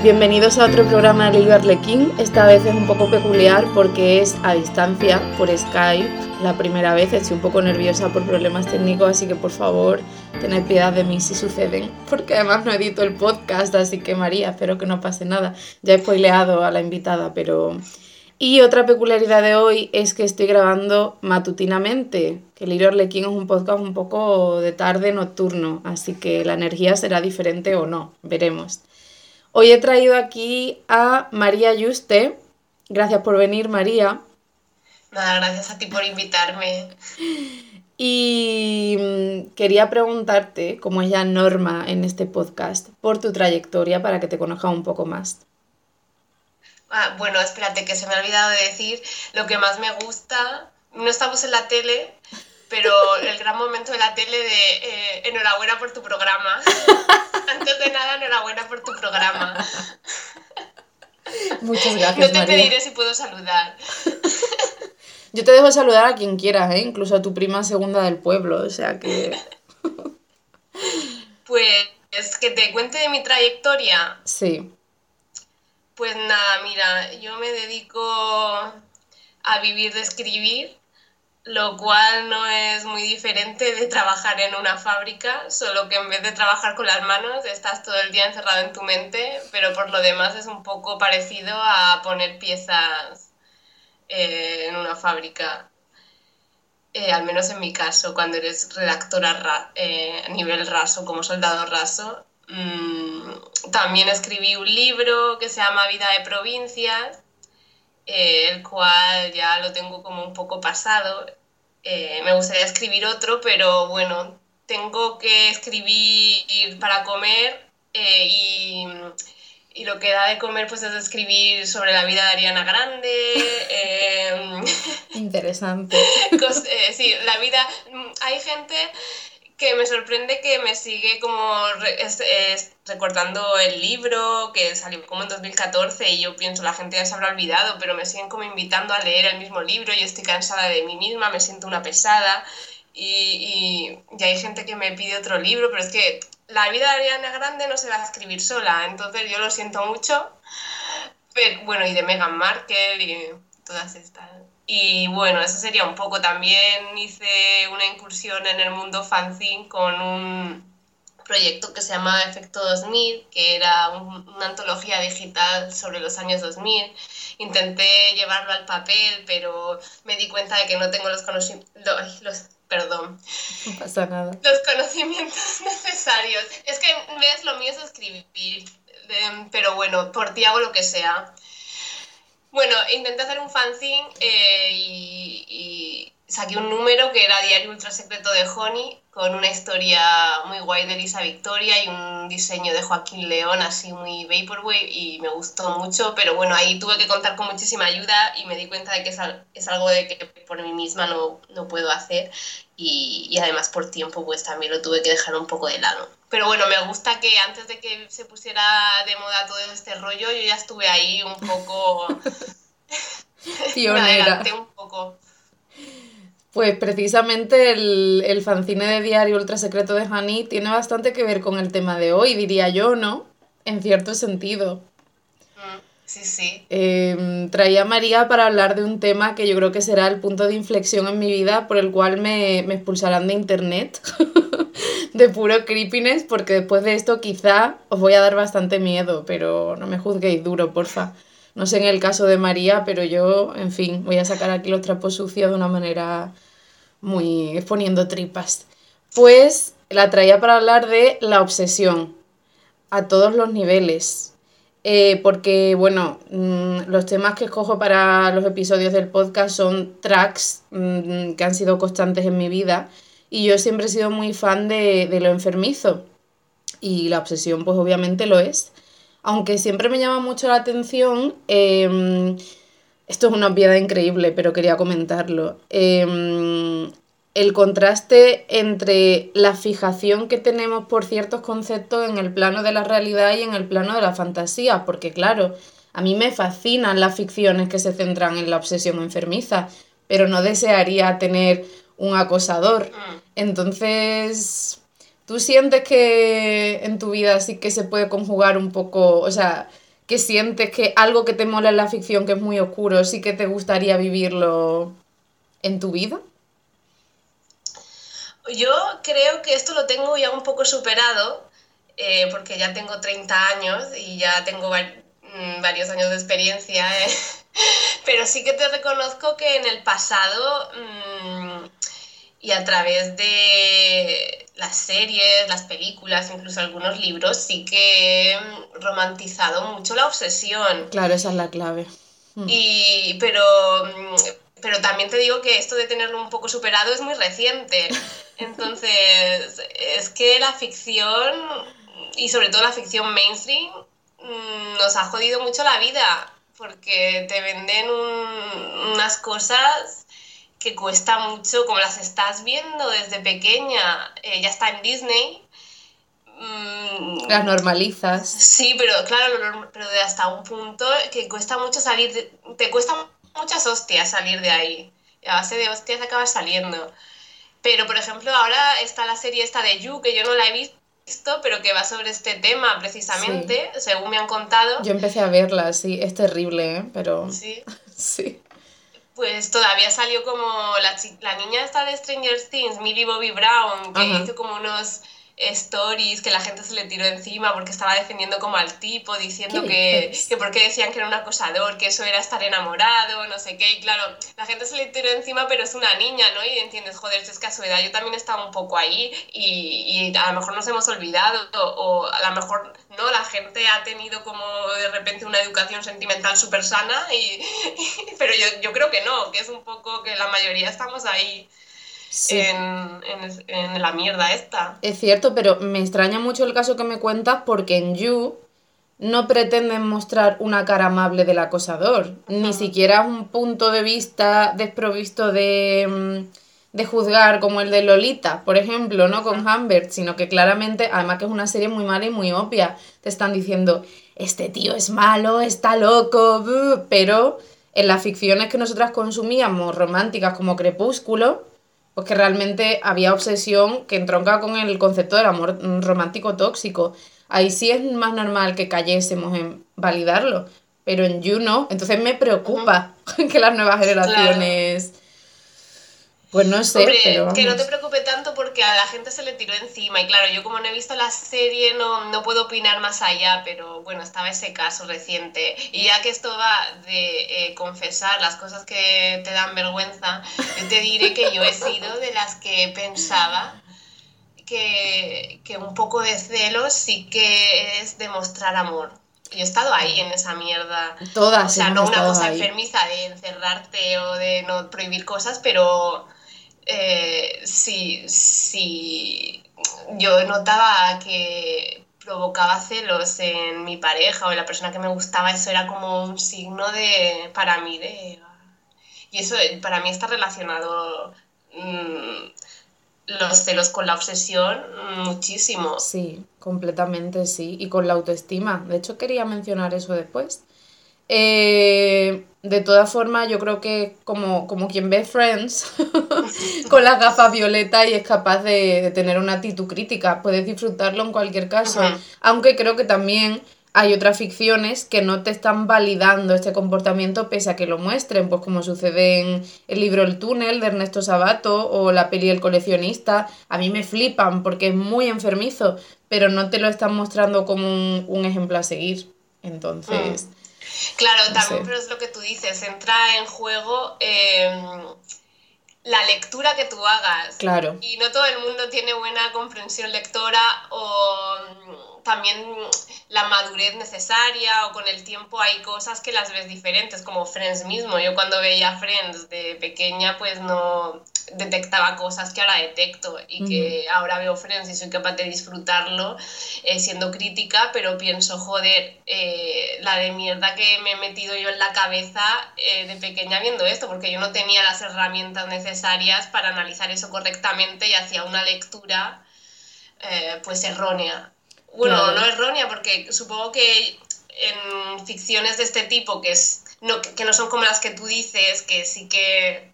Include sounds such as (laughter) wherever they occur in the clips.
Bienvenidos a otro programa de Lilio Arlequín. Esta vez es un poco peculiar porque es a distancia, por Skype. La primera vez estoy un poco nerviosa por problemas técnicos, así que por favor tened piedad de mí si suceden. Porque además no edito el podcast, así que María, espero que no pase nada. Ya he spoileado a la invitada, pero... Y otra peculiaridad de hoy es que estoy grabando matutinamente, que Lirio Arlequín es un podcast un poco de tarde nocturno, así que la energía será diferente o no, veremos. Hoy he traído aquí a María Yuste. Gracias por venir, María. Nada, gracias a ti por invitarme. Y mm, quería preguntarte, como es ya norma en este podcast, por tu trayectoria para que te conozca un poco más. Ah, bueno, espérate, que se me ha olvidado de decir lo que más me gusta. No estamos en la tele, pero el gran momento de la tele de eh, enhorabuena por tu programa. (laughs) Antes de nada, enhorabuena por tu programa. Muchas gracias. No te pediré si puedo saludar. Yo te dejo saludar a quien quieras, ¿eh? incluso a tu prima segunda del pueblo, o sea que. Pues que te cuente de mi trayectoria. Sí. Pues nada, mira, yo me dedico a vivir de escribir lo cual no es muy diferente de trabajar en una fábrica, solo que en vez de trabajar con las manos estás todo el día encerrado en tu mente, pero por lo demás es un poco parecido a poner piezas eh, en una fábrica. Eh, al menos en mi caso, cuando eres redactora eh, a nivel raso, como soldado raso. Mm, también escribí un libro que se llama Vida de Provincias, el cual ya lo tengo como un poco pasado. Eh, me gustaría escribir otro, pero bueno, tengo que escribir para comer eh, y, y, lo que da de comer pues es escribir sobre la vida de Ariana Grande. (laughs) Em, (laughs) Interesante. Eh, sí, la vida... Hay gente que me sorprende que me sigue como recordando el libro que salió como en 2014 y yo pienso la gente ya se habrá olvidado, pero me siguen como invitando a leer el mismo libro y estoy cansada de mí misma, me siento una pesada y, y, hay gente que me pide otro libro, pero es que la vida de Ariana Grande no se va a escribir sola, entonces yo lo siento mucho, pero bueno, y de Meghan Markle y todas estas. Y bueno, eso sería un poco. También hice una incursión en el mundo fanzine con un proyecto que se llama Efecto 2000, que era una antología digital sobre los años 2000. Intenté llevarlo al papel, pero me di cuenta de que no tengo los conocimientos... Los, perdón. No pasa nada. Los conocimientos (laughs) necesarios. Es que, ves, lo mío es escribir. Pero bueno, por ti hago lo que sea. Bueno, intenté hacer un fanzine eh, y, saqué un número que era Diario Ultra Secreto de Honey, con una historia muy guay de Elisa Victoria y un diseño de Joaquín León, así muy vaporwave, y me gustó mucho, pero bueno, ahí tuve que contar con muchísima ayuda y me di cuenta de que es, algo de que por mí misma no, no puedo hacer, y, y además por tiempo pues también lo tuve que dejar un poco de lado. Pero bueno, me gusta que antes de que se pusiera de moda todo este rollo, yo ya estuve ahí un poco... (laughs) Pionera. (laughs) un poco. Pues precisamente el, el fanzine de diario Ultra Secreto de Hani tiene bastante que ver con el tema de hoy, diría yo, ¿no? En cierto sentido. Mm, sí, sí. Em, traía a María para hablar de un tema que yo creo que será el punto de inflexión en mi vida por el cual me, me expulsarán de internet. (laughs) de puro creepiness, porque después de esto quizá os voy a dar bastante miedo, pero no me juzguéis duro, porfa. No sé en el caso de María, pero yo, en fin, voy a sacar aquí los trapos sucios de una manera muy exponiendo tripas. Pues la traía para hablar de la obsesión a todos los niveles. Eh, porque, bueno, mm, los temas que escojo para los episodios del podcast son tracks mm, que han sido constantes en mi vida y yo siempre he sido muy fan de, lo enfermizo. Y la obsesión, pues obviamente lo es. Aunque siempre me llama mucho la atención, em, esto es una obviedad increíble, pero quería comentarlo. Em, el contraste entre la fijación que tenemos por ciertos conceptos en el plano de la realidad y en el plano de la fantasía, porque claro, a mí me fascinan las ficciones que se centran en la obsesión enfermiza, pero no desearía tener un acosador. Mm. Entonces, ¿tú sientes que en tu vida sí que se puede conjugar un poco, o sea, que sientes que algo que te mola en la ficción, que es muy oscuro, sí que te gustaría vivirlo en tu vida? Yo creo que esto lo tengo ya un poco superado, eh, porque ya tengo 30 años y ya tengo mm, varios años de experiencia, eh. (laughs) pero sí que te reconozco que en el pasado mm, y a través de las series, las películas, incluso algunos libros, sí que he romantizado mucho la obsesión. Claro, esa es la clave. Mm. Y, pero, pero también te digo que esto de tenerlo un poco superado es muy reciente. (laughs) Entonces, es que la ficción, y sobre todo la ficción mainstream, mm, nos ha jodido mucho la vida, porque te venden unas cosas que cuesta mucho, como las estás viendo desde pequeña, eh, ya está en Disney. Mm, las normalizas. Sí, pero claro, pero de hasta un punto que cuesta mucho salir, te cuesta muchas hostias salir de ahí. A base de hostias acabas saliendo. Pero, por ejemplo, ahora está la serie esta de You, que yo no la he visto, pero que va sobre este tema precisamente, según me han contado. Yo empecé a verla, sí, es terrible, ¿eh? pero... Sí. (laughs) sí pues todavía salió como la, la niña esta de Stranger Things, Millie Bobby Brown, que hizo como unos stories que la gente se le tiró encima porque estaba defendiendo como al tipo, diciendo que, que porque decían que era un acosador, que eso era estar enamorado, no sé qué, y claro, la gente se le tiró encima, pero es una niña, ¿no? Y entiendes, joder, es a su edad yo también estaba un poco ahí y, y a lo mejor nos hemos olvidado o, a lo mejor no, la gente ha tenido como de repente una educación sentimental súper sana, y, (laughs) pero yo, yo creo que no, que es un poco que la mayoría estamos ahí en, la mierda esta. Es cierto, pero me extraña mucho el caso que me cuentas porque en You no pretenden mostrar una cara amable del acosador, ni siquiera un punto de vista desprovisto de, mm, de juzgar como el de Lolita, por ejemplo, ¿no? Con Humbert, sino que claramente, además que es una serie muy mala y muy obvia, te están diciendo, este tío es malo, está loco, pero en las ficciones que nosotras consumíamos, románticas como Crepúsculo, pues que realmente había obsesión que entronca con el concepto del amor romántico tóxico. Ahí sí es más normal que cayésemos en validarlo, pero en You no. Entonces me preocupa (laughs) que las nuevas generaciones... Pues no sé, pero que no te preocupe tanto porque a la gente se le tiró encima y claro, yo como no he visto la serie no, no puedo opinar más allá, pero bueno, estaba ese caso reciente y ya que esto va de eh, confesar las cosas que te dan vergüenza, yo te diré que yo he sido de las que pensaba que, que un poco de celos sí que es demostrar amor. Yo he estado ahí en esa mierda. Todas. O sea, no una cosa enfermiza de encerrarte o de no prohibir cosas, pero eh, si, yo notaba que provocaba celos en mi pareja o en la persona que me gustaba, eso era como un signo de, para mí, de... Y eso para mí está relacionado mm, los celos con la obsesión muchísimo. Sí, completamente sí. Y con la autoestima. De hecho, quería mencionar eso después. Eh, de todas formas, yo creo que como, como quien ve Friends (laughs) con las gafas violetas y es capaz de, tener una actitud crítica, puedes disfrutarlo en cualquier caso. Aunque creo que también hay otras ficciones que no te están validando este comportamiento pese a que lo muestren, pues como sucede en el libro El túnel de Ernesto Sabato o la peli El coleccionista. A mí me flipan porque es muy enfermizo, pero no te lo están mostrando como un, ejemplo a seguir. Entonces... Mm. Claro, también, pero es lo que tú dices, entra en juego em, la lectura que tú hagas. Claro. Y no todo el mundo tiene buena comprensión lectora o también la madurez necesaria o con el tiempo hay cosas que las ves diferentes, como Friends mismo. Yo cuando veía Friends de pequeña pues no detectaba cosas que ahora detecto y que ahora veo Friends y soy capaz de disfrutarlo eh, siendo crítica, pero pienso, joder, eh, la de mierda que me he metido yo en la cabeza eh, de pequeña viendo esto, porque yo no tenía las herramientas necesarias para analizar eso correctamente y hacía una lectura pues errónea. Bueno, no errónea, porque supongo que en ficciones de este tipo, que, es, no, que no son como las que tú dices, que sí que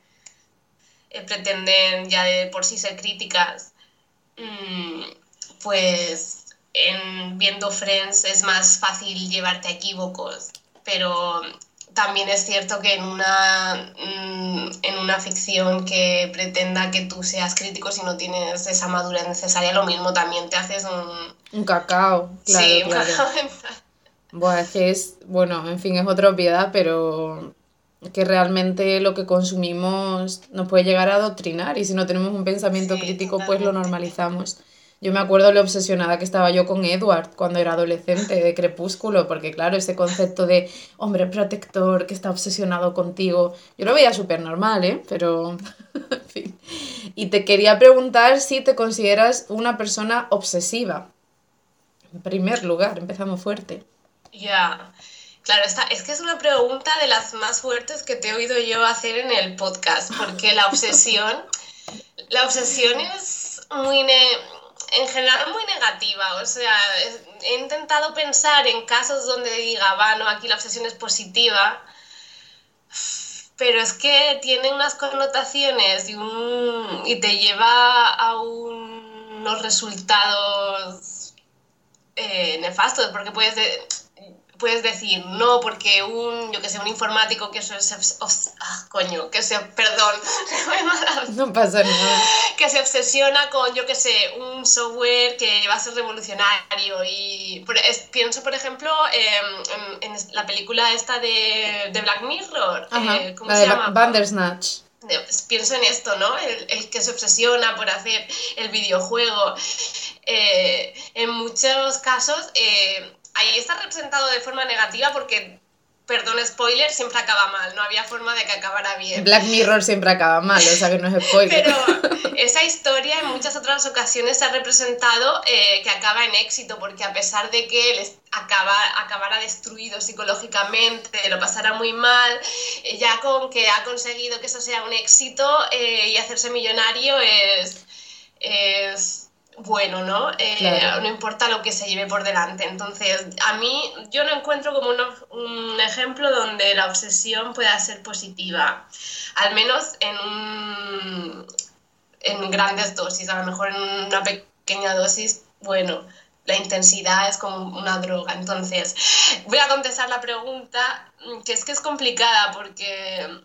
eh, pretenden ya de por sí ser críticas, mm, pues en viendo Friends es más fácil llevarte a equívocos, pero también es cierto que en una, mm, en una ficción que pretenda que tú seas crítico, si no tienes esa madurez necesaria, lo mismo también te haces un... Un cacao, claro. sí, un claro. cacao mental. Buah, es que es, bueno, en fin, es otra obviedad, pero que realmente lo que consumimos nos puede llegar a adoctrinar y si no tenemos un pensamiento Sí, crítico, pues lo normalizamos. Yo me acuerdo lo obsesionada que estaba yo con Edward cuando era adolescente, de Crepúsculo, porque claro, ese concepto de hombre protector que está obsesionado contigo, yo lo veía súper normal, ¿eh? Pero, (laughs) en fin. Y te quería preguntar si te consideras una persona obsesiva. En primer lugar, empezamos fuerte. Ya, claro, esta, es que es una pregunta de las más fuertes que te he oído yo hacer en el podcast, porque la obsesión, (laughs) la obsesión es muy, ne- en general muy negativa, o sea, he intentado pensar en casos donde diga, va, no, aquí la obsesión es positiva, pero es que tiene unas connotaciones y, un, y te lleva a un- unos resultados eh, nefastos, porque puedes, de- puedes decir no, porque un, yo que sé, un informático que se, se obs- ah, coño, que se, perdón, (laughs) No pasa nada. que se obsesiona con, yo que sé, un software que va a ser revolucionario. Y por- es- pienso, por ejemplo, em, en, en la película esta de, de Black Mirror, Ajá, eh, ¿cómo la se de llama? Ba- Bandersnatch. de- pienso en esto, ¿no? El, el que se obsesiona por hacer el videojuego. Eh, en muchos casos, eh, ahí está representado de forma negativa porque, perdón, spoiler, siempre acaba mal. No había forma de que acabara bien. Black Mirror siempre acaba mal, o sea que no es spoiler. (laughs) Pero esa historia en muchas otras ocasiones se ha representado eh, que acaba en éxito, porque a pesar de que él acaba, acabara destruido psicológicamente, lo pasara muy mal, eh, ya con que ha conseguido que eso sea un éxito y hacerse millonario es, es bueno, ¿no? Eh, Claro. No importa lo que se lleve por delante. Entonces, a mí yo no encuentro como un ejemplo donde la obsesión pueda ser positiva, al menos en un en grandes dosis, a lo mejor en una pequeña dosis, bueno, la intensidad es como una droga. Entonces, voy a contestar la pregunta, que es que es complicada porque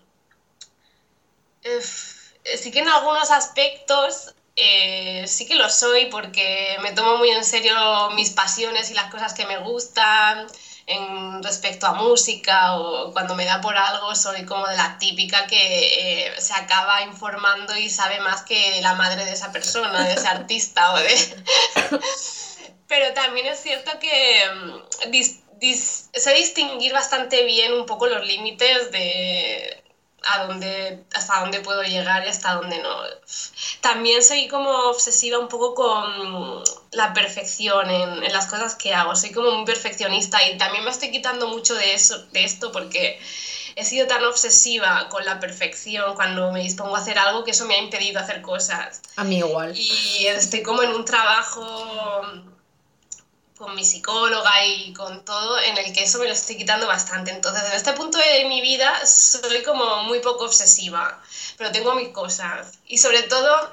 eh, sí que en algunos aspectos eh, sí que lo soy porque me tomo muy en serio mis pasiones y las cosas que me gustan en respecto a música o cuando me da por algo soy como de la típica que eh, se acaba informando y sabe más que la madre de esa persona, de ese artista o de... (laughs) Pero también es cierto que mm, dis- sé distinguir bastante bien un poco los límites de a dónde, hasta dónde puedo llegar y hasta dónde no. También soy como obsesiva un poco con la perfección en, en las cosas que hago. Soy como muy perfeccionista y también me estoy quitando mucho de, eso, de esto porque he sido tan obsesiva con la perfección cuando me dispongo a hacer algo que eso me ha impedido hacer cosas. A mí igual. Y estoy como en un trabajo con mi psicóloga y con todo, en el que eso me lo estoy quitando bastante. Entonces, en este punto de mi vida soy como muy poco obsesiva, pero tengo mis cosas. Y sobre todo,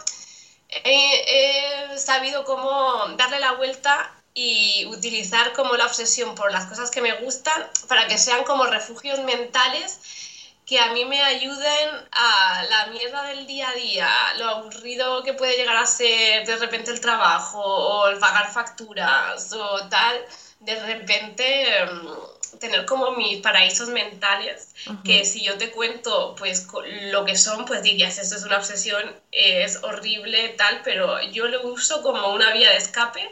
he, sabido cómo darle la vuelta y utilizar como la obsesión por las cosas que me gustan para que sean como refugios mentales que a mí me ayuden a la mierda del día a día, lo aburrido que puede llegar a ser de repente el trabajo o el pagar facturas o tal, de repente mm, tener como mis paraísos mentales, que si yo te cuento pues lo que son, pues dirías, esto es una obsesión, es horrible, tal, pero yo lo uso como una vía de escape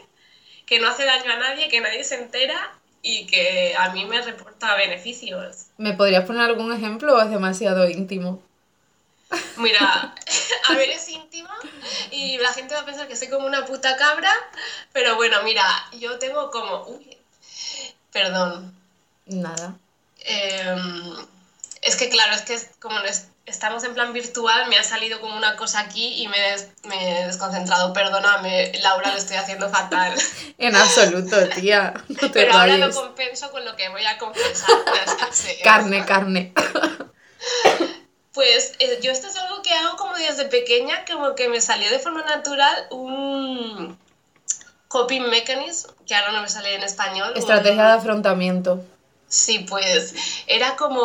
que no hace daño a nadie, que nadie se entera y que a mí me reporta beneficios. ¿Me podrías poner algún ejemplo o es demasiado íntimo? (laughs) Mira, (laughs) a ver, es íntima y la gente va a pensar que soy como una puta cabra, pero bueno, mira, yo tengo como... Uy, perdón. Nada. Em, es que claro, es que es- como es- estamos en plan virtual, me ha salido como una cosa aquí y me, des- me he desconcentrado. Perdóname, Laura, lo estoy haciendo fatal. (laughs) En absoluto, tía. No te Pero ahora lo compenso con lo que voy a confesar. (laughs) Carne, carne. Pues eh, yo esto es algo que hago como desde pequeña, como que me salió de forma natural un coping mechanism, que ahora no me sale en español. Estrategia de afrontamiento. Sí, pues era como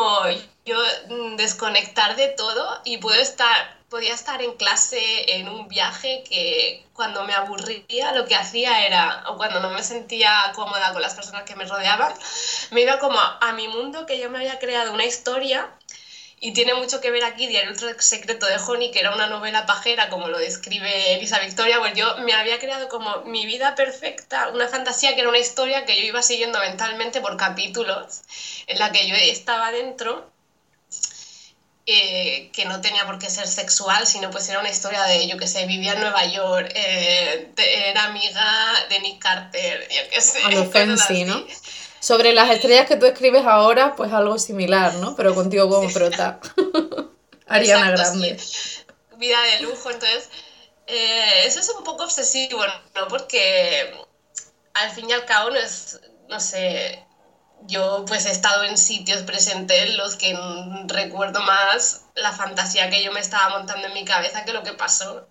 yo mm, desconectar de todo y puedo estar, podía estar en clase en un viaje que cuando me aburría lo que hacía era, o cuando no me sentía cómoda con las personas que me rodeaban, me iba como a mi mundo que yo me había creado una historia y tiene mucho que ver aquí Diario Otro Secreto de Honey, que era una novela pajera, como lo describe Elisa Victoria, pues yo me había creado como mi vida perfecta, una fantasía que era una historia que yo iba siguiendo mentalmente por capítulos, en la que yo estaba dentro, eh, que no tenía por qué ser sexual, sino pues era una historia de, yo que sé, vivía en Nueva York, eh, era amiga de Nick Carter, yo qué sé. A lo fancy, ¿no? Sobre las estrellas que tú escribes ahora, pues algo similar, ¿no? Pero contigo como prota. (laughs) (laughs) Ariana Grande. Vida de lujo, entonces, eh, eso es un poco obsesivo, ¿no? Porque al fin y al cabo no es, no sé, yo pues he estado en sitios presentes en los que recuerdo más la fantasía que yo me estaba montando en mi cabeza que lo que pasó.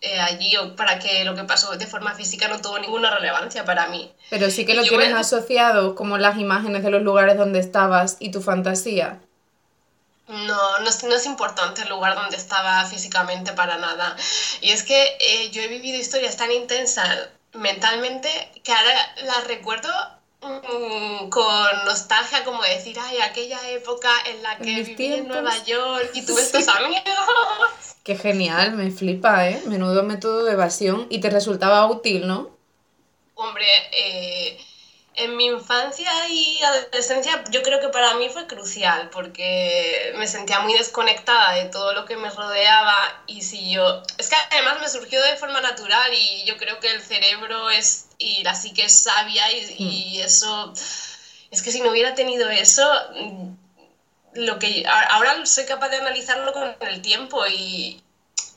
Eh, allí o para que lo que pasó de forma física no tuvo ninguna relevancia para mí. Pero sí que lo tienes asociado como las imágenes de los lugares donde estabas y tu fantasía. No, no es, no es importante el lugar donde estaba físicamente para nada. Y es que eh, yo he vivido historias tan intensas mentalmente que ahora las recuerdo con nostalgia, como decir, ay, aquella época en la que viví en Nueva York y tuve (laughs) estos amigos. Qué genial, me flipa, ¿eh? Menudo método de evasión. Y te resultaba útil, ¿no? Hombre, eh, en mi infancia y adolescencia yo creo que para mí fue crucial porque me sentía muy desconectada de todo lo que me rodeaba y si yo... Es que además me surgió de forma natural y yo creo que el cerebro es y la psique es sabia y, y hmm. eso... Es que si no hubiera tenido eso, lo que ahora soy capaz de analizarlo con el tiempo y,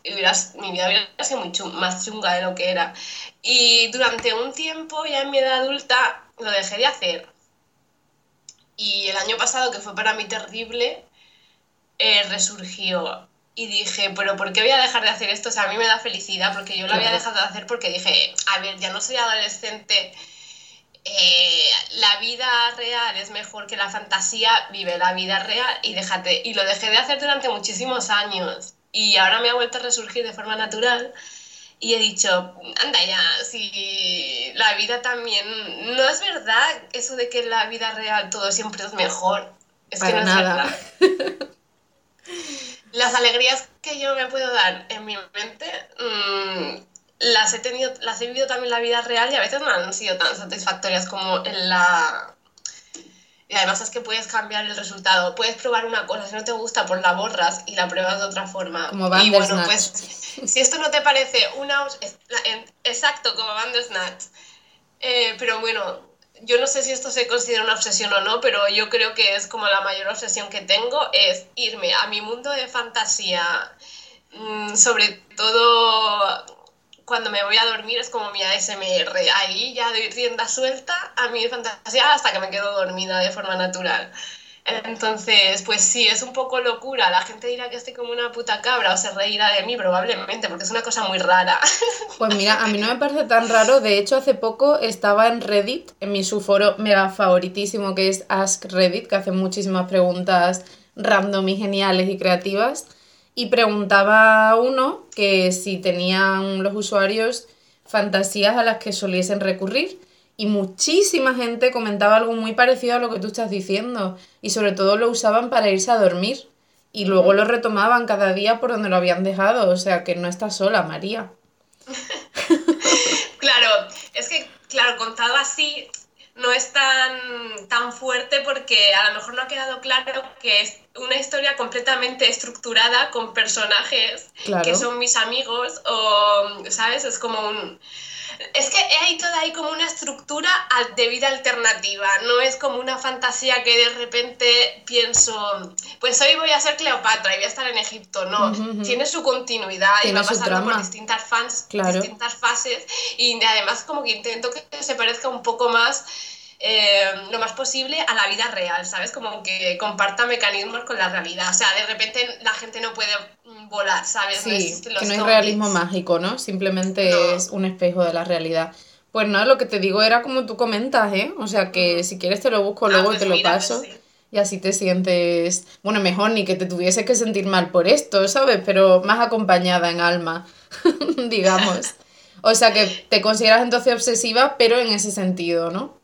mi vida hubiera sido mucho más chunga de lo que era. Y durante un tiempo, ya en mi edad adulta, lo dejé de hacer. Y el año pasado, que fue para mí terrible, eh, resurgió. Y dije, pero ¿por qué voy a dejar de hacer esto? O sea, a mí me da felicidad, porque yo lo había dejado de hacer porque dije, a ver, ya no soy adolescente eh, la vida real es mejor que la fantasía, vive la vida real y déjate. Y lo dejé de hacer durante muchísimos años y ahora me ha vuelto a resurgir de forma natural y he dicho, anda ya, si la vida también, no es verdad eso de que en la vida real todo siempre es mejor. Es que no nada. es verdad. (laughs) Las alegrías que yo me puedo dar en mi mente mmm, las he tenido, las he vivido también en la vida real y a veces no han sido tan satisfactorias como en la... Y además es que puedes cambiar el resultado. Puedes probar una cosa, si no te gusta, pues la borras y la pruebas de otra forma. Como y bueno, pues si esto no te parece una... Exacto, como Bandersnatch. Eh, pero bueno, yo no sé si esto se considera una obsesión o no, pero yo creo que es como la mayor obsesión que tengo, es irme a mi mundo de fantasía, mm, sobre todo cuando me voy a dormir es como mi ASMR. Ahí ya doy rienda suelta a mi fantasía hasta que me quedo dormida de forma natural. Entonces, pues sí, es un poco locura. La gente dirá que estoy como una puta cabra o se reirá de mí, probablemente, porque es una cosa muy rara. (laughs) Pues mira, a mí no me parece tan raro. De hecho, hace poco estaba en Reddit, en mi subforo mega favoritísimo, que es Ask Reddit, que hace muchísimas preguntas random y geniales y creativas y preguntaba a uno que si tenían los usuarios fantasías a las que soliesen recurrir. Y muchísima gente comentaba algo muy parecido a lo que tú estás diciendo. Y sobre todo lo usaban para irse a dormir. Y luego lo retomaban cada día por donde lo habían dejado. O sea que no estás sola, María. (laughs) claro, es que, claro, contado así, no es tan, tan fuerte porque a lo mejor no ha quedado claro que es una historia completamente estructurada con personajes que son mis amigos o, ¿sabes? Es como un es que hay toda ahí como una estructura de vida alternativa, no es como una fantasía que de repente pienso, pues hoy voy a ser Cleopatra y voy a estar en Egipto, no, tiene su continuidad y va pasando por distintas, fans, distintas fases y además como que intento que se parezca un poco más eh, lo más posible a la vida real, ¿sabes? Como que comparta mecanismos con la realidad. O sea, de repente la gente no puede volar, ¿sabes? Sí, que no es realismo mágico, ¿no? Simplemente es un espejo de la realidad. Pues no, lo que te digo era como tú comentas, ¿eh? O sea que si quieres te lo busco Ah, luego y pues te lo mira, pues paso. sí. Y así te sientes, bueno, mejor ni que te tuviese que sentir mal por esto, ¿sabes? Pero más acompañada en alma, (laughs) digamos. O sea que te consideras entonces obsesiva, pero en ese sentido, ¿no?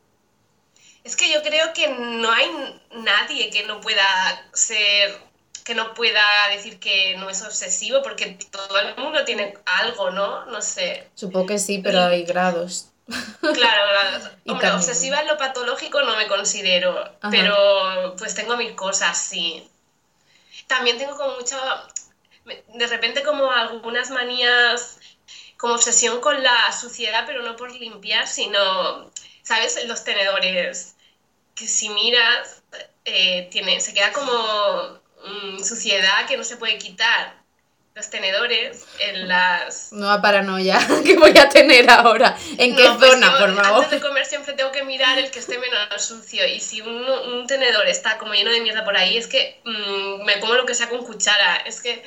Es que yo creo que no hay nadie que no pueda ser, que no pueda decir que no es obsesivo, porque todo el mundo tiene algo, ¿no? No sé. Supongo que sí, pero hay grados. Claro, (laughs) Hombre, obsesiva en lo patológico no me considero, Ajá. pero pues tengo mis cosas, sí. También tengo como mucho, de repente como algunas manías, como obsesión con la suciedad, pero no por limpiar, sino, ¿sabes? Los tenedores, que si miras, eh, tiene, se queda como mm, suciedad que no se puede quitar. Los tenedores en las... Nueva paranoia (laughs) que voy a tener ahora. ¿En qué No, pues zona, yo por favor? Antes de comer siempre tengo que mirar el que esté menos sucio. Y si un, un tenedor está como lleno de mierda por ahí, es que mm, me como lo que sea con cuchara. Es que.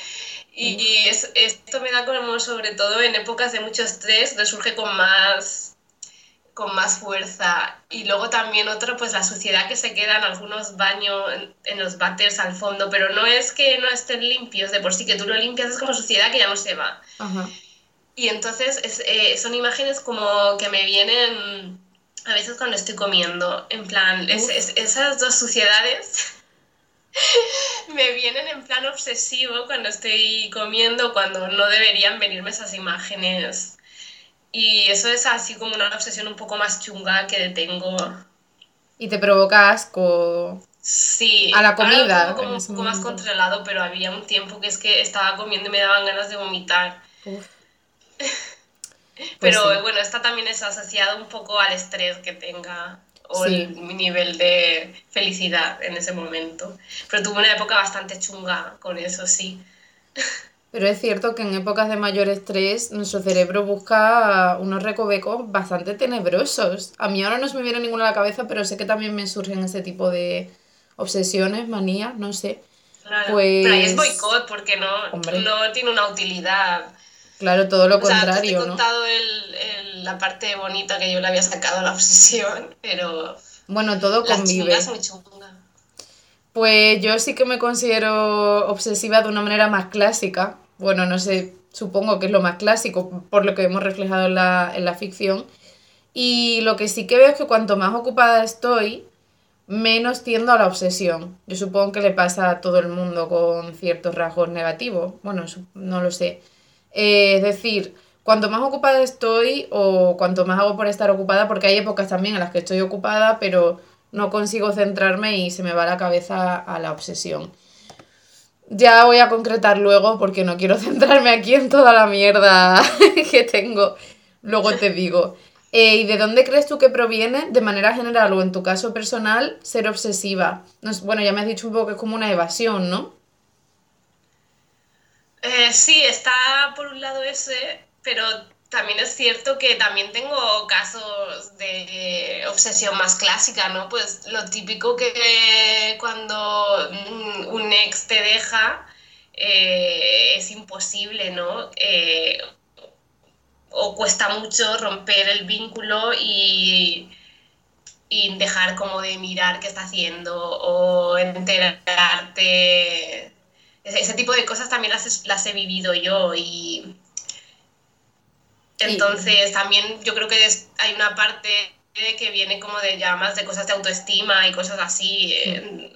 Y, y es- esto me da como, sobre todo en épocas de mucho estrés, resurge con más con más fuerza. Y luego también otro, pues la suciedad que se queda en algunos baños, en, en los váteres al fondo, pero no es que no estén limpios, de por sí que tú lo limpias es como suciedad que ya no se va. Ajá. Y entonces es- eh, son imágenes como que me vienen a veces cuando estoy comiendo, en plan, es- es- esas dos suciedades (laughs) me vienen en plan obsesivo cuando estoy comiendo, cuando no deberían venirme esas imágenes. Y eso es así como una obsesión un poco más chunga que tengo. Y te provoca asco. Sí, A la ahora lo comida, tengo como un poco más controlado, pero había un tiempo que es que estaba comiendo y me daban ganas de vomitar. Uf. (laughs) Pues Pero sí. bueno, esta también es asociado un poco al estrés que tenga o Sí. el, nivel de felicidad en ese momento. Pero tuve una época bastante chunga con eso, sí. (laughs) Pero es cierto que en épocas de mayor estrés nuestro cerebro busca unos recovecos bastante tenebrosos. A mí ahora no se me viene ninguna a la cabeza, pero sé que también me surgen ese tipo de obsesiones, manías, no sé. Claro. Pues- Pero ahí es boicot porque no, Hombre. no tiene una utilidad. Claro, todo lo O sea, te contrario, he ¿no? contado el- el- la parte bonita que yo le había sacado a la (laughs) obsesión, pero Bueno, todo convive. muy chunga. Pues yo sí que me considero obsesiva de una manera más clásica. Bueno, no sé, supongo que es lo más clásico por lo que hemos reflejado en la, en la ficción. Y lo que sí que veo es que cuanto más ocupada estoy, menos tiendo a la obsesión. Yo supongo que le pasa a todo el mundo con ciertos rasgos negativos. Bueno, no lo sé. Eh, es decir, cuanto más ocupada estoy o cuanto más hago por estar ocupada, porque hay épocas también en las que estoy ocupada, pero no consigo centrarme y se me va la cabeza a la obsesión. Ya voy a concretar luego porque no quiero (laughs) centrarme aquí en toda la mierda (laughs) que tengo. Luego te digo. Eh, ¿Y de dónde crees tú que proviene, de manera general o en tu caso personal, ser obsesiva? No es- bueno, ya me has dicho un poco que es como una evasión, ¿no? Eh, sí, está por un lado ese, pero también es cierto que también tengo casos de obsesión más clásica, ¿no? Pues lo típico que cuando un ex te deja eh, es imposible, ¿no? Eh, o cuesta mucho romper el vínculo y, y dejar como de mirar qué está haciendo o enterarte. Ese, ese tipo de cosas también las, las he vivido yo y entonces también yo creo que es- hay una parte que viene como de ya más de cosas de autoestima y cosas así. eh,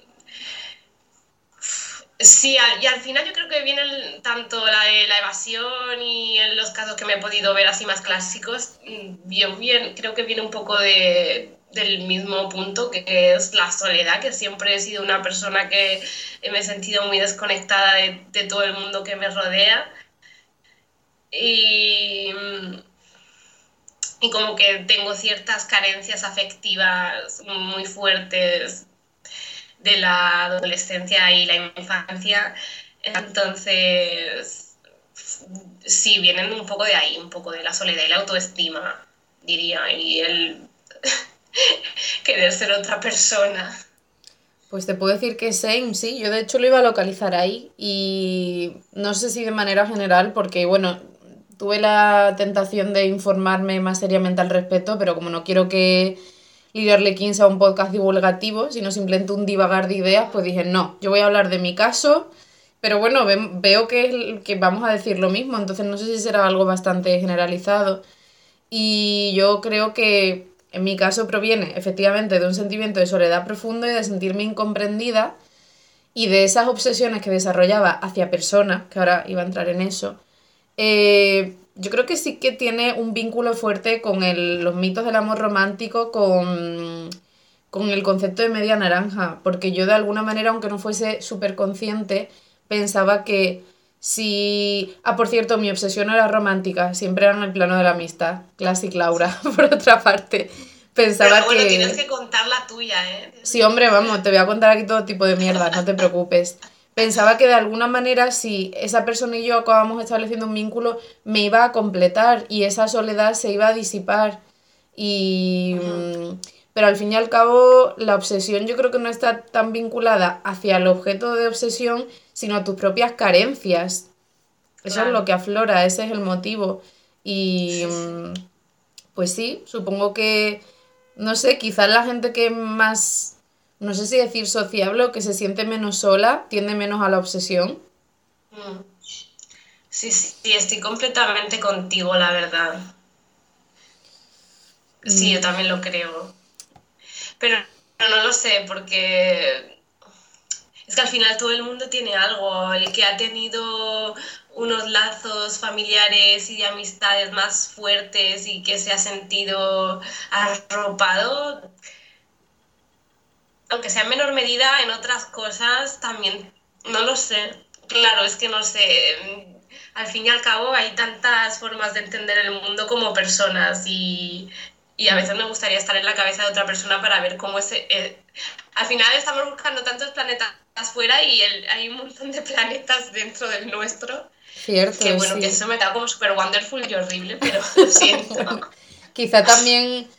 Sí, al- y al final yo creo que viene el- tanto la, de la evasión y en los casos que me he podido ver así más clásicos, mm, yo bien, creo que viene un poco de, del mismo punto, que es la soledad, que siempre he sido una persona que me he sentido muy desconectada de, de todo el mundo que me rodea. Y, mm, y como que tengo ciertas carencias afectivas muy fuertes de la adolescencia y la infancia. Entonces, sí, vienen un poco de ahí, un poco de la soledad y la autoestima, diría, y el (laughs) querer ser otra persona. Pues te puedo decir que same, sí. Yo de hecho lo iba a localizar ahí y no sé si de manera general, porque bueno, tuve la tentación de informarme más seriamente al respecto, pero como no quiero que Lidia Arlequín sea un podcast divulgativo, sino simplemente un divagar de ideas, pues dije, no, yo voy a hablar de mi caso, pero bueno, veo que, que vamos a decir lo mismo, entonces no sé si será algo bastante generalizado. Y yo creo que en mi caso proviene efectivamente de un sentimiento de soledad profundo y de sentirme incomprendida y de esas obsesiones que desarrollaba hacia personas, que ahora iba a entrar en eso, eh, yo creo que sí que tiene un vínculo fuerte con los mitos del amor romántico, con, con el concepto de media naranja, porque yo de alguna manera, aunque no fuese súper consciente, pensaba que si... Ah, por cierto, mi obsesión era romántica, siempre era en el plano de la amistad, Classic Laura, (laughs) por otra parte. Pensaba Pero bueno, que... tienes que contar la tuya, ¿eh? Sí, hombre, vamos, te voy a contar aquí todo tipo de mierda, no te preocupes pensaba que de alguna manera si esa persona y yo acabamos estableciendo un vínculo, me iba a completar y esa soledad se iba a disipar. Y... Mm, pero al fin y al cabo, la obsesión yo creo que no está tan vinculada hacia el objeto de obsesión, sino a tus propias carencias. Eso es lo que aflora, ese es el motivo. Y mm, pues sí, supongo que, no sé, quizás la gente que más no sé si decir sociable o que se siente menos sola, tiende menos a la obsesión. Mm. Sí, sí, estoy completamente contigo, la verdad. Sí, yo mm. también lo creo. Pero no lo sé, porque es que al final todo el mundo tiene algo. El que ha tenido unos lazos familiares y de amistades más fuertes y que se ha sentido arropado, aunque sea en menor medida, en otras cosas también, no lo sé. Claro, es que no sé. Al fin y al cabo hay tantas formas de entender el mundo como personas y, a veces me gustaría estar en la cabeza de otra persona para ver cómo es... Eh, al final estamos buscando tantos planetas afuera y hay un montón de planetas dentro del nuestro. Cierto. Que bueno, que eso me da como súper wonderful y horrible, pero lo (laughs) siento. Quizá también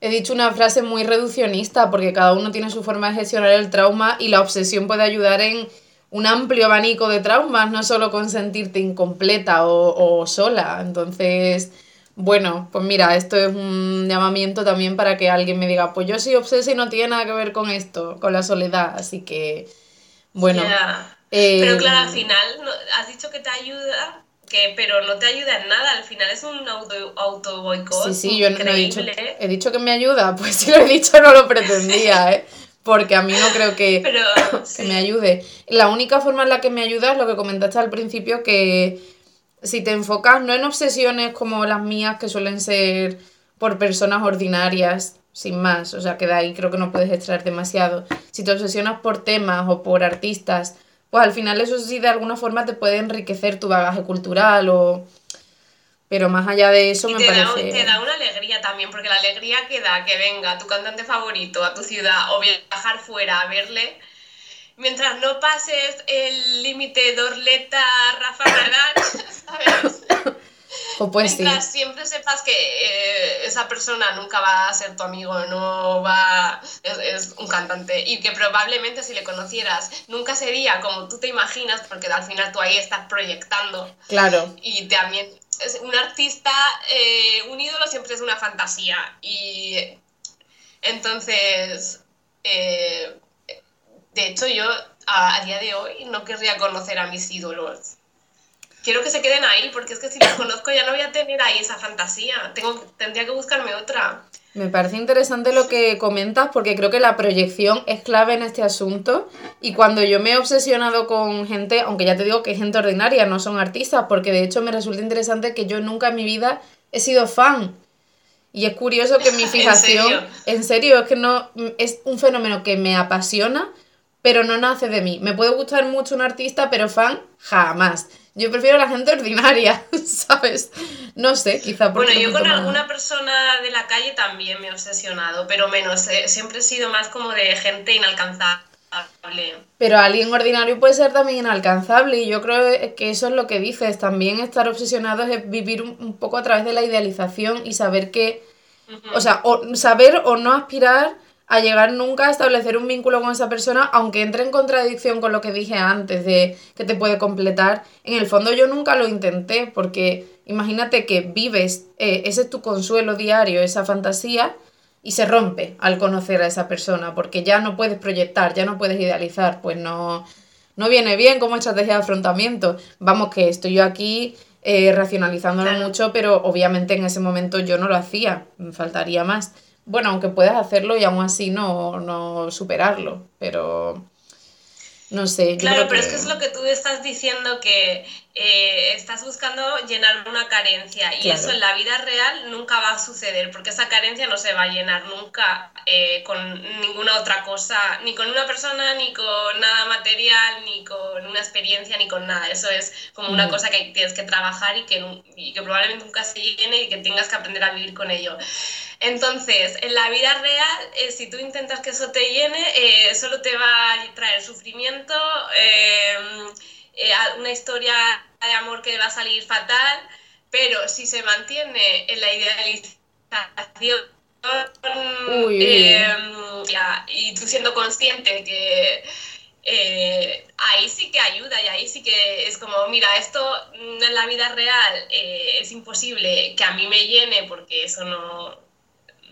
He dicho una frase muy reduccionista porque cada uno tiene su forma de gestionar el trauma y la obsesión puede ayudar en un amplio abanico de traumas, no solo con sentirte incompleta o, sola. Entonces, bueno, pues mira, esto es un llamamiento también para que alguien me diga, pues yo soy obsesa y no tiene nada que ver con esto, con la soledad. Así que, bueno. Pero claro, al final has dicho que te ayuda que, pero no te ayuda en nada, al final es un auto, auto boicot. Sí, sí, yo no, he dicho, he dicho que me ayuda, (laughs) pues si lo he dicho no lo pretendía, (laughs) ¿eh? porque a mí no creo que, que me ayude. La única forma en la que me ayuda es lo que comentaste al principio, que si te enfocas no en obsesiones como las mías, que suelen ser por personas ordinarias, sin más, o sea que de ahí creo que no puedes extraer demasiado. Si te obsesionas por temas o por artistas, pues al final eso sí de alguna forma te puede enriquecer tu bagaje cultural o... Pero más allá de eso me te parece... Da, te da una alegría también, porque la alegría que da que venga tu cantante favorito a tu ciudad o viajar fuera a verle, mientras no pases el límite de Orleta, Rafa Nadal, (coughs) ¿sabes? Pues siempre sepas que eh, esa persona nunca va a ser tu amigo, no va, es, un cantante y que probablemente si le conocieras nunca sería como tú te imaginas porque al final tú ahí estás proyectando. Claro. Y también es un artista, eh, un ídolo siempre es una fantasía y entonces, eh, de hecho yo a día de hoy no querría conocer a mis ídolos quiero que se queden ahí, porque es que si los conozco ya no voy a tener ahí esa fantasía. Tengo, tendría que buscarme otra. Me parece interesante lo que comentas porque creo que la proyección es clave en este asunto y cuando yo me he obsesionado con gente, aunque ya te digo que es gente ordinaria, no son artistas, porque de hecho me resulta interesante que yo nunca en mi vida he sido fan. Y es curioso que mi (laughs) fijación, en serio, es que no es un fenómeno que me apasiona, pero no nace de mí. Me puede gustar mucho un artista, pero fan jamás. Yo prefiero a la gente ordinaria, (laughs) ¿sabes? No sé, quizá porque... Bueno, yo con alguna persona de la calle también me he obsesionado, pero menos. Eh, siempre he sido más como de gente inalcanzable. Pero alguien ordinario puede ser también inalcanzable y yo creo que eso es lo que dices. También estar obsesionado es vivir un, poco a través de la idealización y saber que... O sea, o, saber o no aspirar a llegar nunca a establecer un vínculo con esa persona, aunque entre en contradicción con lo que dije antes de que te puede completar. En el fondo yo nunca lo intenté, porque imagínate que vives, eh, ese es tu consuelo diario, esa fantasía, y se rompe al conocer a esa persona, porque ya no puedes proyectar, ya no puedes idealizar, pues no, no viene bien como estrategia de afrontamiento. Vamos, que estoy yo aquí eh, racionalizándolo mucho, pero obviamente en ese momento yo no lo hacía, me faltaría más. Bueno, aunque puedas hacerlo y aún así no, no superarlo, pero no sé. claro, pero es que es lo que tú estás diciendo que eh, estás buscando llenar una carencia y eso en la vida real nunca va a suceder porque esa carencia no se va a llenar nunca eh, con ninguna otra cosa, ni con una persona, ni con nada material, ni con una experiencia, ni con nada. Eso es como una cosa que tienes que trabajar y que, y que probablemente nunca se llene y que tengas que aprender a vivir con ello. Entonces, en la vida real, eh, si tú intentas que eso te llene, eh, solo te va a traer sufrimiento, em, eh, una historia de amor que va a salir fatal, pero si se mantiene en la idealización em, y tú siendo consciente que ahí sí que ayuda y ahí sí que es como, mira, esto en la vida real es imposible que a mí me llene porque eso no,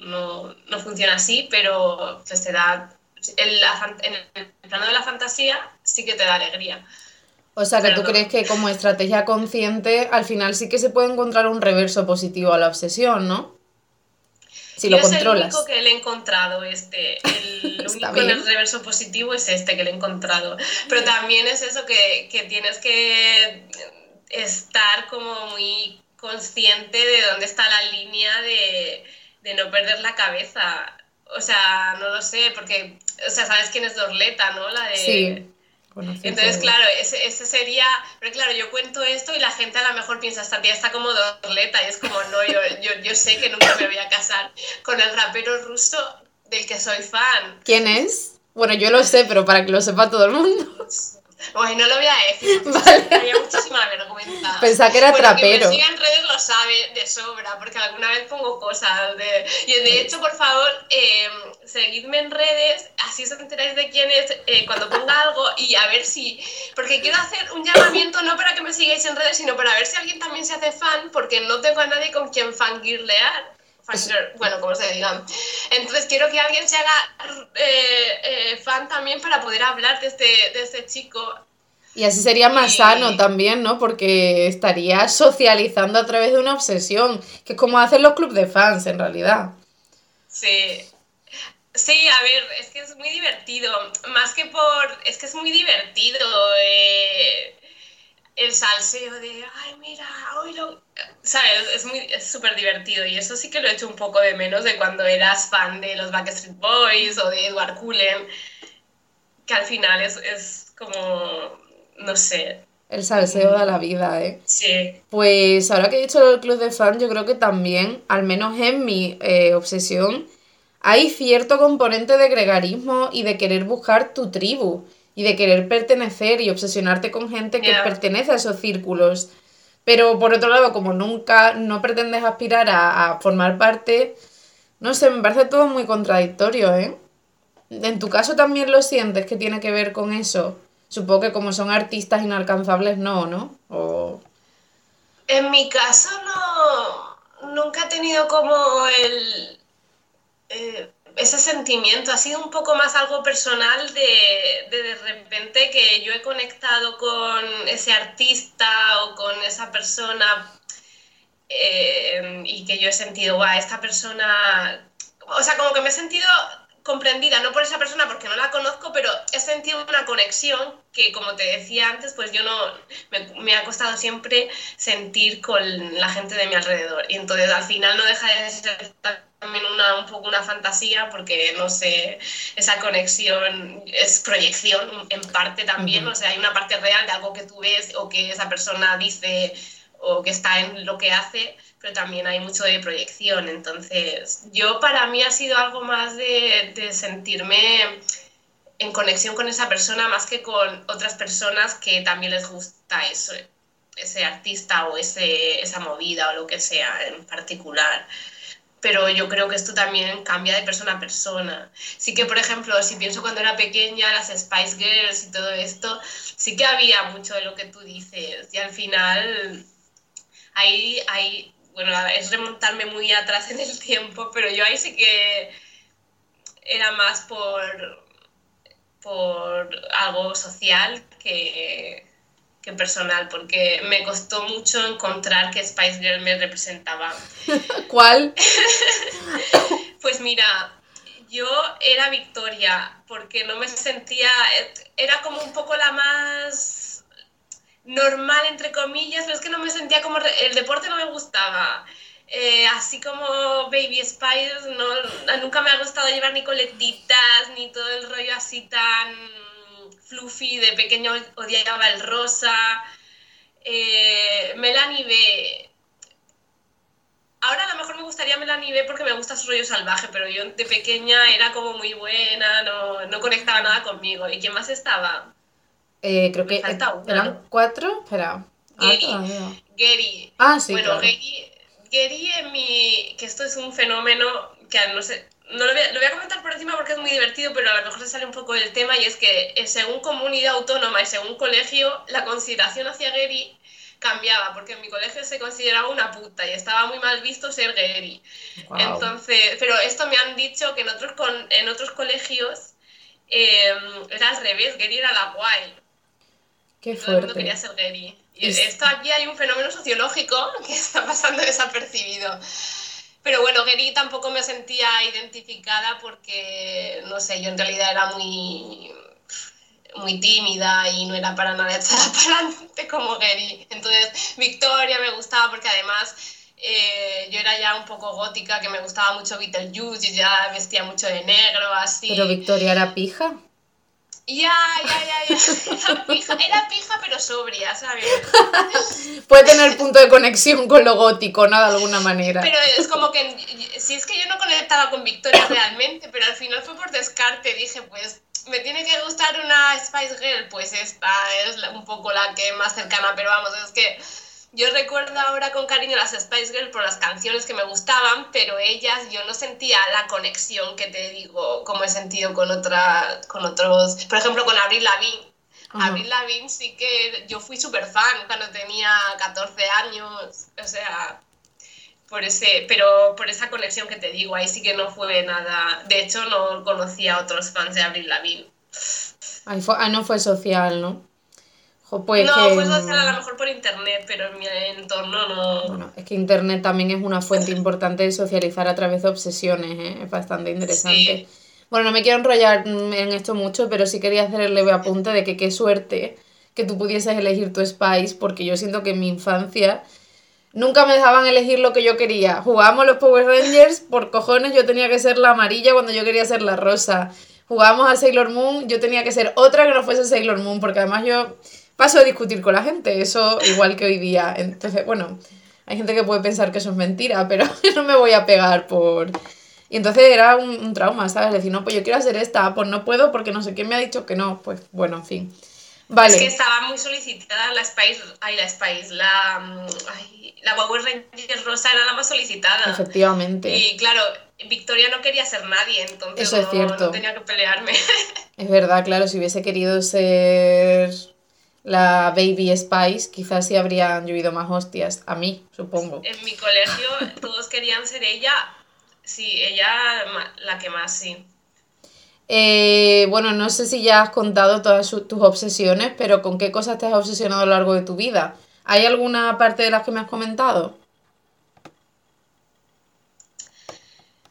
no, no funciona así, pero pues te da, en, el plano de la fantasía sí que te da alegría. O sea, que tú crees que como estrategia consciente, al final sí que se puede encontrar un reverso positivo a la obsesión, ¿no? Si lo controlas. Es el único que le he encontrado, este. El (laughs) único en el reverso positivo es este que le he encontrado. Pero también es eso que, que tienes que estar como muy consciente de dónde está la línea de de no perder la cabeza. O sea, no lo sé, porque, o sea, ¿sabes quién es Dorleta, no? La de... Sí. Entonces, claro, ese, ese, sería, pero claro, yo cuento esto y la gente a lo mejor piensa, esta tía está como Dorleta y es como, no, yo, yo, yo sé que nunca me voy a casar con el rapero ruso del que soy fan. ¿Quién es? Bueno, yo lo sé, pero para que lo sepa todo el mundo. Bueno, no lo voy a decir. Vale. Había muchísima vergüenza. Pensaba que era trapero. Quien me en redes lo sabe de sobra, porque alguna vez pongo cosas. De... Y de hecho, por favor, eh, seguidme en redes, así os enteráis de quién es eh, cuando ponga algo y a ver si. Porque quiero hacer un llamamiento no para que me sigáis en redes, sino para ver si alguien también se hace fan, porque no tengo a nadie con quien fangirlear bueno, como se diga. Entonces quiero que alguien se haga eh, eh, fan también para poder hablar de este, de este chico. Y así sería más sano también, ¿no? Porque estaría socializando a través de una obsesión, que es como hacen los clubes de fans en realidad. Sí. Sí, a ver, es que es muy divertido. Más que por. Es que es muy divertido. Eh, el salseo de, ay, mira, hoy lo... ¿Sabes? Es muy, es súper divertido y eso sí que lo he hecho un poco de menos de cuando eras fan de los Backstreet Boys o de Edward Cullen, que al final es, es como, no sé. El salseo da la vida, ¿eh? Sí. Pues ahora que he dicho el club de fans, yo creo que también, al menos en mi eh, obsesión, hay cierto componente de gregarismo y de querer buscar tu tribu y de querer pertenecer y obsesionarte con gente que pertenece a esos círculos. Pero por otro lado, como nunca no pretendes aspirar a, formar parte, no sé, me parece todo muy contradictorio, ¿eh? En tu caso también lo sientes que tiene que ver con eso. Supongo que como son artistas inalcanzables, no, ¿no? O... En mi caso no, nunca he tenido como el, eh, ese sentimiento ha sido un poco más algo personal de, de, repente que yo he conectado con ese artista o con esa persona eh, y que yo he sentido, guau, esta persona, o sea, como que me he sentido comprendida, no por esa persona porque no la conozco, pero he sentido una conexión que, como te decía antes, pues yo no, me, me, ha costado siempre sentir con la gente de mi alrededor. Y entonces al final no deja de ser también una, un poco una fantasía porque, no sé, esa conexión es proyección en parte también, o sea, hay una parte real de algo que tú ves o que esa persona dice o que está en lo que hace, pero también hay mucho de proyección. Entonces, yo para mí ha sido algo más de, de sentirme en conexión con esa persona más que con otras personas que también les gusta eso, ese artista o ese, esa movida o lo que sea en particular. pero yo creo que esto también cambia de persona a persona. Sí que, por ejemplo, si pienso cuando era pequeña, las Spice Girls y todo esto, sí que había mucho de lo que tú dices. Y al final, ahí, ahí bueno, es remontarme muy atrás en el tiempo, pero yo ahí sí que era más por, por algo social que, que personal, porque me costó mucho encontrar que Spice Girl me representaba. (laughs) ¿Cuál? (laughs) pues mira, yo era Victoria, porque no me sentía, era como un poco la más normal, entre comillas, pero es que no me sentía como, el deporte no me gustaba. Eh, así como Baby Spice, no, nunca me ha gustado llevar ni coletitas, ni todo el rollo así tan Fluffy de pequeño odiaba el rosa. Eh, Melanie B. Ahora a lo mejor me gustaría Melanie B porque me gusta su rollo salvaje, pero yo de pequeña era como muy buena, no, no conectaba nada conmigo. ¿Y quién más estaba? Eh, creo que eran cuatro. Espera. Gary. Ah, Gary. Ah, sí. Bueno, Gary, Gary en mi. que esto es un fenómeno que no sé no lo voy, a, comentar por encima porque es muy divertido, pero a lo mejor se sale un poco del tema y es que eh, según comunidad autónoma y según colegio, la consideración hacia Gary cambiaba, porque en mi colegio se consideraba una puta y estaba muy mal visto ser Gary. Entonces, pero esto me han dicho que en otros, con, en otros colegios em, era al revés, Gary era la guay. Qué fuerte. Todo el mundo quería ser Gary. Y esto aquí hay un fenómeno sociológico (laughs) que está pasando desapercibido. Pero bueno, Gary tampoco me sentía identificada porque, no sé, yo en realidad era muy, muy tímida y no era para nada (laughs) echada para adelante como Gary. Entonces, Victoria me gustaba porque además eh, yo era ya un poco gótica, que me gustaba mucho Beetlejuice y ya vestía mucho de negro, así. ¿Pero Victoria era pija? Ya, ya, ya, ya. Era pija, era pija pero sobria, ¿sabes? Puede tener punto de conexión con lo gótico, ¿no? De alguna manera. Pero es como que, si es que yo no conectaba con Victoria realmente, pero al final fue por descarte, dije, pues me tiene que gustar una Spice Girl, pues esta es un poco la que más cercana, pero vamos, es que yo recuerdo ahora con cariño las Spice Girls por las canciones que me gustaban, pero ellas yo no sentía la conexión que te digo, como he sentido con, otra, con otros, por ejemplo con Avril Lavigne. Avril Lavigne sí que yo fui súper fan cuando tenía 14 años, o sea, por ese, pero por esa conexión que te digo, ahí sí que no fue nada, de hecho no conocía a otros fans de Avril Lavigne. Ahí, fue, ah, no fue social, ¿no? Pues no, puedes hacer a lo mejor por internet, pero en mi entorno no. Bueno, es que internet también es una fuente (laughs) importante de socializar a través de obsesiones, ¿eh? es bastante interesante. Bueno, no me quiero enrollar en esto mucho, pero sí quería hacer el leve apunte de que qué suerte que tú pudieses elegir tu Spice, porque yo siento que en mi infancia nunca me dejaban elegir lo que yo quería. Jugábamos los Power Rangers, por cojones yo tenía que ser la amarilla cuando yo quería ser la rosa. Jugábamos a Sailor Moon, yo tenía que ser otra que no fuese Sailor Moon, porque además yo paso a discutir con la gente, eso igual que hoy día. Entonces, bueno, hay gente que puede pensar que eso es mentira, pero (laughs) no me voy a pegar por... Y entonces era un, trauma, ¿sabes? Decir, no, pues yo quiero hacer esta, pues no puedo porque no sé quién me ha dicho que no, pues bueno, en fin. Vale. Es que estaba muy solicitada la Spice, ay, la Spice, la, mm, ay, la Power Ranger rosa era la más solicitada. Efectivamente. Y claro, Victoria no quería ser nadie, entonces Eso es cierto. no tenía que pelearme. (laughs) Es verdad, claro, si hubiese querido ser la Baby Spice, quizás sí habrían llovido más hostias. A mí, supongo. En mi colegio todos querían ser ella. Sí, ella la que más, sí. Eh, bueno, no sé si ya has contado todas tus obsesiones, pero ¿con qué cosas te has obsesionado a lo largo de tu vida? ¿Hay alguna parte de las que me has comentado?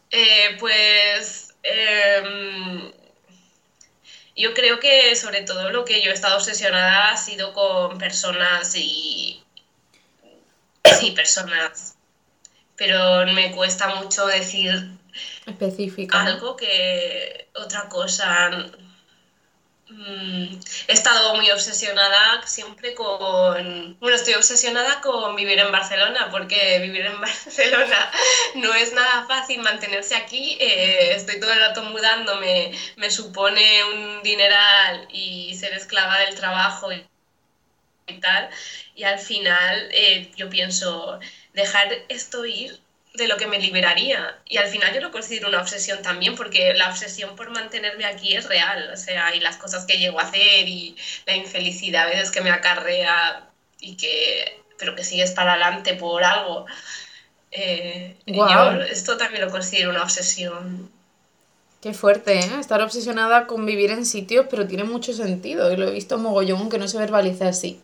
Eh, pues em, yo creo que sobre todo lo que yo he estado obsesionada ha sido con personas y... Sí, personas. Pero me cuesta mucho decir específica. Algo que otra cosa he estado muy obsesionada siempre con, bueno, estoy obsesionada con vivir en Barcelona, porque vivir en (laughs) Barcelona no es nada fácil mantenerse aquí, eh, estoy todo el rato mudándome, me supone un dineral y ser esclava del trabajo y, tal, y al final eh, yo pienso, dejar esto ir de lo que me liberaría. Y al final yo lo considero una obsesión también, porque la obsesión por mantenerme aquí es real, o sea, y las cosas que llego a hacer y la infelicidad a veces que me acarrea y que, pero que sigues para adelante por algo. Eh, Yo esto también lo considero una obsesión. Qué fuerte, ¿eh? Estar obsesionada con vivir en sitios, pero tiene mucho sentido. Y lo he visto mogollón que no se verbaliza así.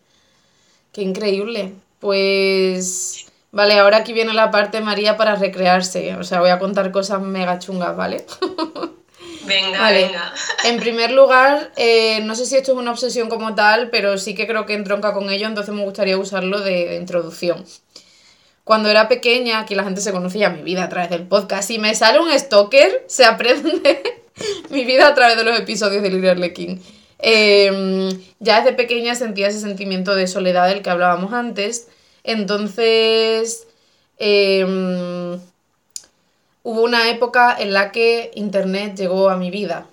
Qué increíble. Pues Vale, ahora aquí viene la parte María para recrearse. O sea, voy a contar cosas mega chungas, ¿vale? (laughs) Venga, venga. (laughs) En primer lugar, eh, no sé si esto es una obsesión como tal, pero sí que creo que entronca con ello, entonces me gustaría usarlo de, introducción. Cuando era pequeña, aquí la gente se conocía mi vida a través del podcast. Si me sale un stalker, se aprende (laughs) mi vida a través de los episodios de Little King. Em, ya desde pequeña sentía ese sentimiento de soledad del que hablábamos antes entonces, em, hubo una época en la que Internet llegó a mi vida,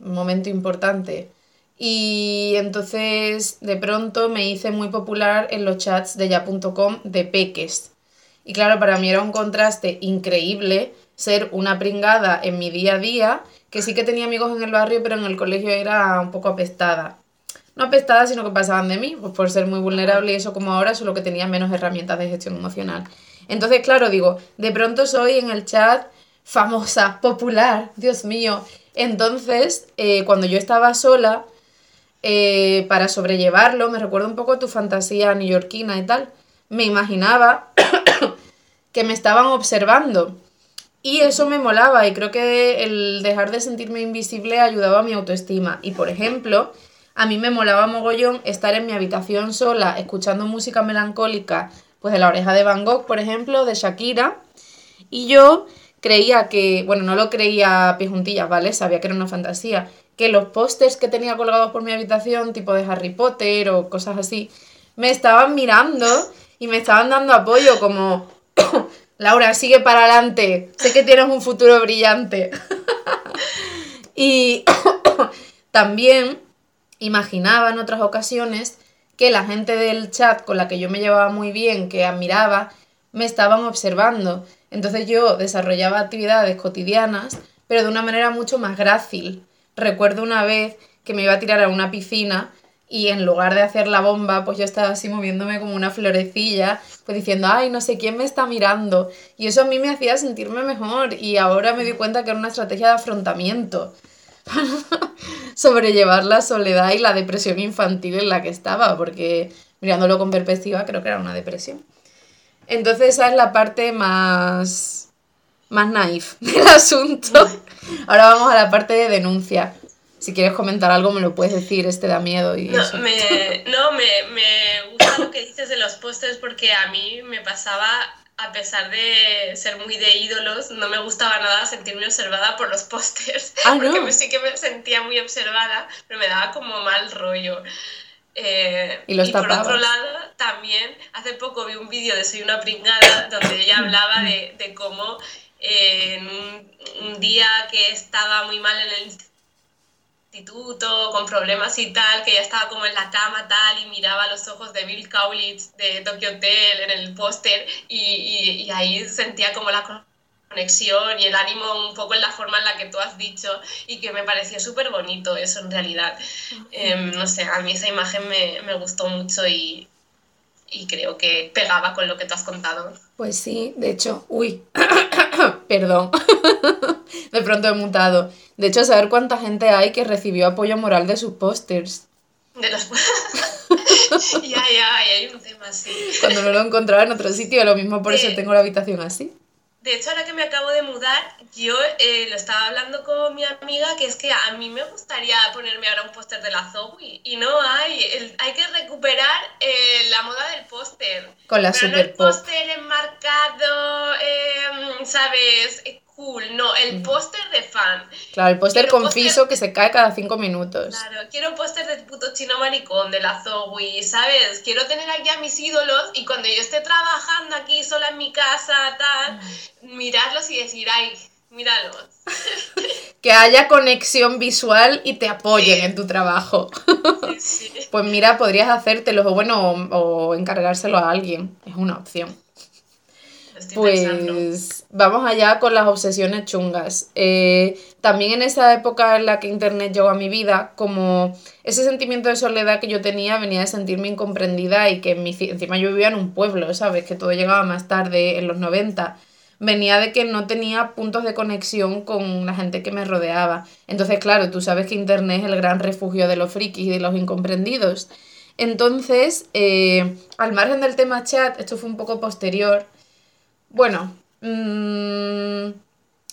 un momento importante. Y entonces de pronto me hice muy popular en los chats de ya.com de peques. Y claro, para mí era un contraste increíble ser una pringada en mi día a día, que sí que tenía amigos en el barrio, pero en el colegio era un poco apestada no apestadas, sino que pasaban de mí, pues por ser muy vulnerable y eso como ahora, solo que tenía menos herramientas de gestión emocional. Entonces, claro, digo, de pronto soy en el chat famosa, (laughs) popular, Dios mío. Entonces, eh, cuando yo estaba sola, eh, para sobrellevarlo, me recuerdo un poco tu fantasía neoyorquina y tal, me imaginaba (coughs) que me estaban observando. Y eso me molaba y creo que el dejar de sentirme invisible ayudaba a mi autoestima. Y por ejemplo, a mí me molaba mogollón estar en mi habitación sola escuchando música melancólica, pues de la oreja de Van Gogh, por ejemplo, de Shakira, y yo creía que, bueno, no lo creía a pie juntillas, ¿vale? Sabía que era una fantasía, que los pósters que tenía colgados por mi habitación, tipo de Harry Potter o cosas así, me estaban mirando y me estaban dando apoyo como, (coughs) Laura, sigue para adelante, sé que tienes un futuro brillante. (laughs) y (coughs) también imaginaba en otras ocasiones que la gente del chat con la que yo me llevaba muy bien, que admiraba, me estaban observando. Entonces yo desarrollaba actividades cotidianas, pero de una manera mucho más grácil. Recuerdo una vez que me iba a tirar a una piscina y en lugar de hacer la bomba, pues yo estaba así moviéndome como una florecilla, pues diciendo, ay, no sé quién me está mirando. Y eso a mí me hacía sentirme mejor y ahora me di cuenta que era una estrategia de afrontamiento (laughs) sobrellevar la soledad y la depresión infantil en la que estaba, porque mirándolo con perspectiva creo que era una depresión. Entonces esa es la parte más, más naif (laughs) del asunto. Ahora vamos a la parte de denuncia. Si quieres comentar algo me lo puedes decir, este da miedo y no, Me, no, me, me gusta lo que dices de los pósters porque a mí me pasaba a pesar de ser muy de ídolos, no me gustaba nada sentirme observada por los pósters. Ah, porque sí que me sentía muy observada, pero me daba como mal rollo. Eh, y, por otro lado, también hace poco vi un vídeo de Soy una pringada donde ella hablaba de, de cómo eh, en un, un, día que estaba muy mal en el instituto, con problemas y tal, que ya estaba como en la cama tal y miraba los ojos de Bill Kaulitz de Tokyo Hotel en el póster y, y, ahí sentía como la conexión y el ánimo un poco en la forma en la que tú has dicho y que me pareció súper bonito eso en realidad. Em, no sé, a mí esa imagen me, me gustó mucho y, y creo que pegaba con lo que tú has contado. Pues sí, de hecho, uy, (coughs) perdón, (laughs) de pronto he mutado. De hecho, saber cuánta gente hay que recibió apoyo moral de sus pósters. De los (laughs) ya, ya, hay un tema así. Cuando no lo encontraba en otro sitio, lo mismo por eso tengo la habitación así. De hecho, ahora que me acabo de mudar, yo eh, lo estaba hablando con mi amiga, que es que a mí me gustaría ponerme ahora un póster de la Zoe y no hay. hay que recuperar eh, la moda del póster. Con la Pero super no el póster enmarcado, em, ¿sabes? Cool. No, el póster de fan. Claro, el póster confiso que se cae cada cinco minutos. Claro, quiero un póster de puto chino maricón, de la Zoe, ¿sabes? Quiero tener aquí a mis ídolos y cuando yo esté trabajando aquí sola en mi casa, tal, mirarlos y decir, ay, míralos. (laughs) que haya conexión visual y te apoyen en tu trabajo. (laughs) Pues mira, podrías hacértelo o bueno, o encargárselo a alguien. Es una opción. Pues vamos allá con las obsesiones chungas. Eh, también en esa época en la que Internet llegó a mi vida, como ese sentimiento de soledad que yo tenía venía de sentirme incomprendida y que encima yo vivía en un pueblo, ¿sabes? Que todo llegaba más tarde, en los 90. Venía de que no tenía puntos de conexión con la gente que me rodeaba. Entonces, claro, tú sabes que Internet es el gran refugio de los frikis y de los incomprendidos. Entonces, eh, al margen del tema chat, esto fue un poco posterior, bueno, mm,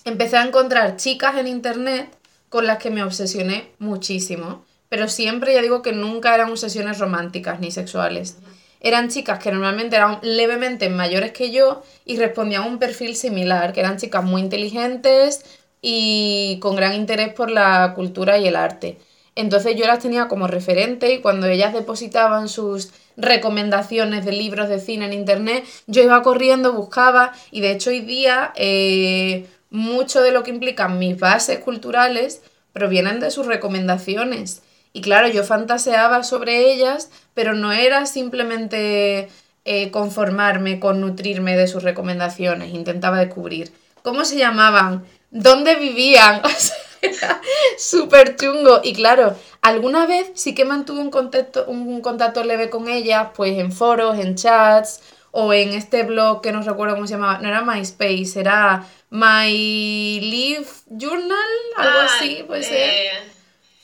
empecé a encontrar chicas en internet con las que me obsesioné muchísimo, pero siempre ya digo que nunca eran obsesiones románticas ni sexuales. Eran chicas que normalmente eran levemente mayores que yo y respondían a un perfil similar, que eran chicas muy inteligentes y con gran interés por la cultura y el arte. Entonces yo las tenía como referente y cuando ellas depositaban sus recomendaciones de libros de cine en internet, yo iba corriendo, buscaba y de hecho hoy día eh, mucho de lo que implican mis bases culturales provienen de sus recomendaciones. Y claro, yo fantaseaba sobre ellas, pero no era simplemente eh, conformarme con nutrirme de sus recomendaciones, intentaba descubrir cómo se llamaban, dónde vivían. (laughs) súper chungo. Y claro, alguna vez sí que mantuve un contacto, un contacto leve con ella, pues en foros, en chats o en este blog que no recuerdo cómo se llamaba, no era MySpace, era My Life Journal, algo ah, así, puede ser. Eh,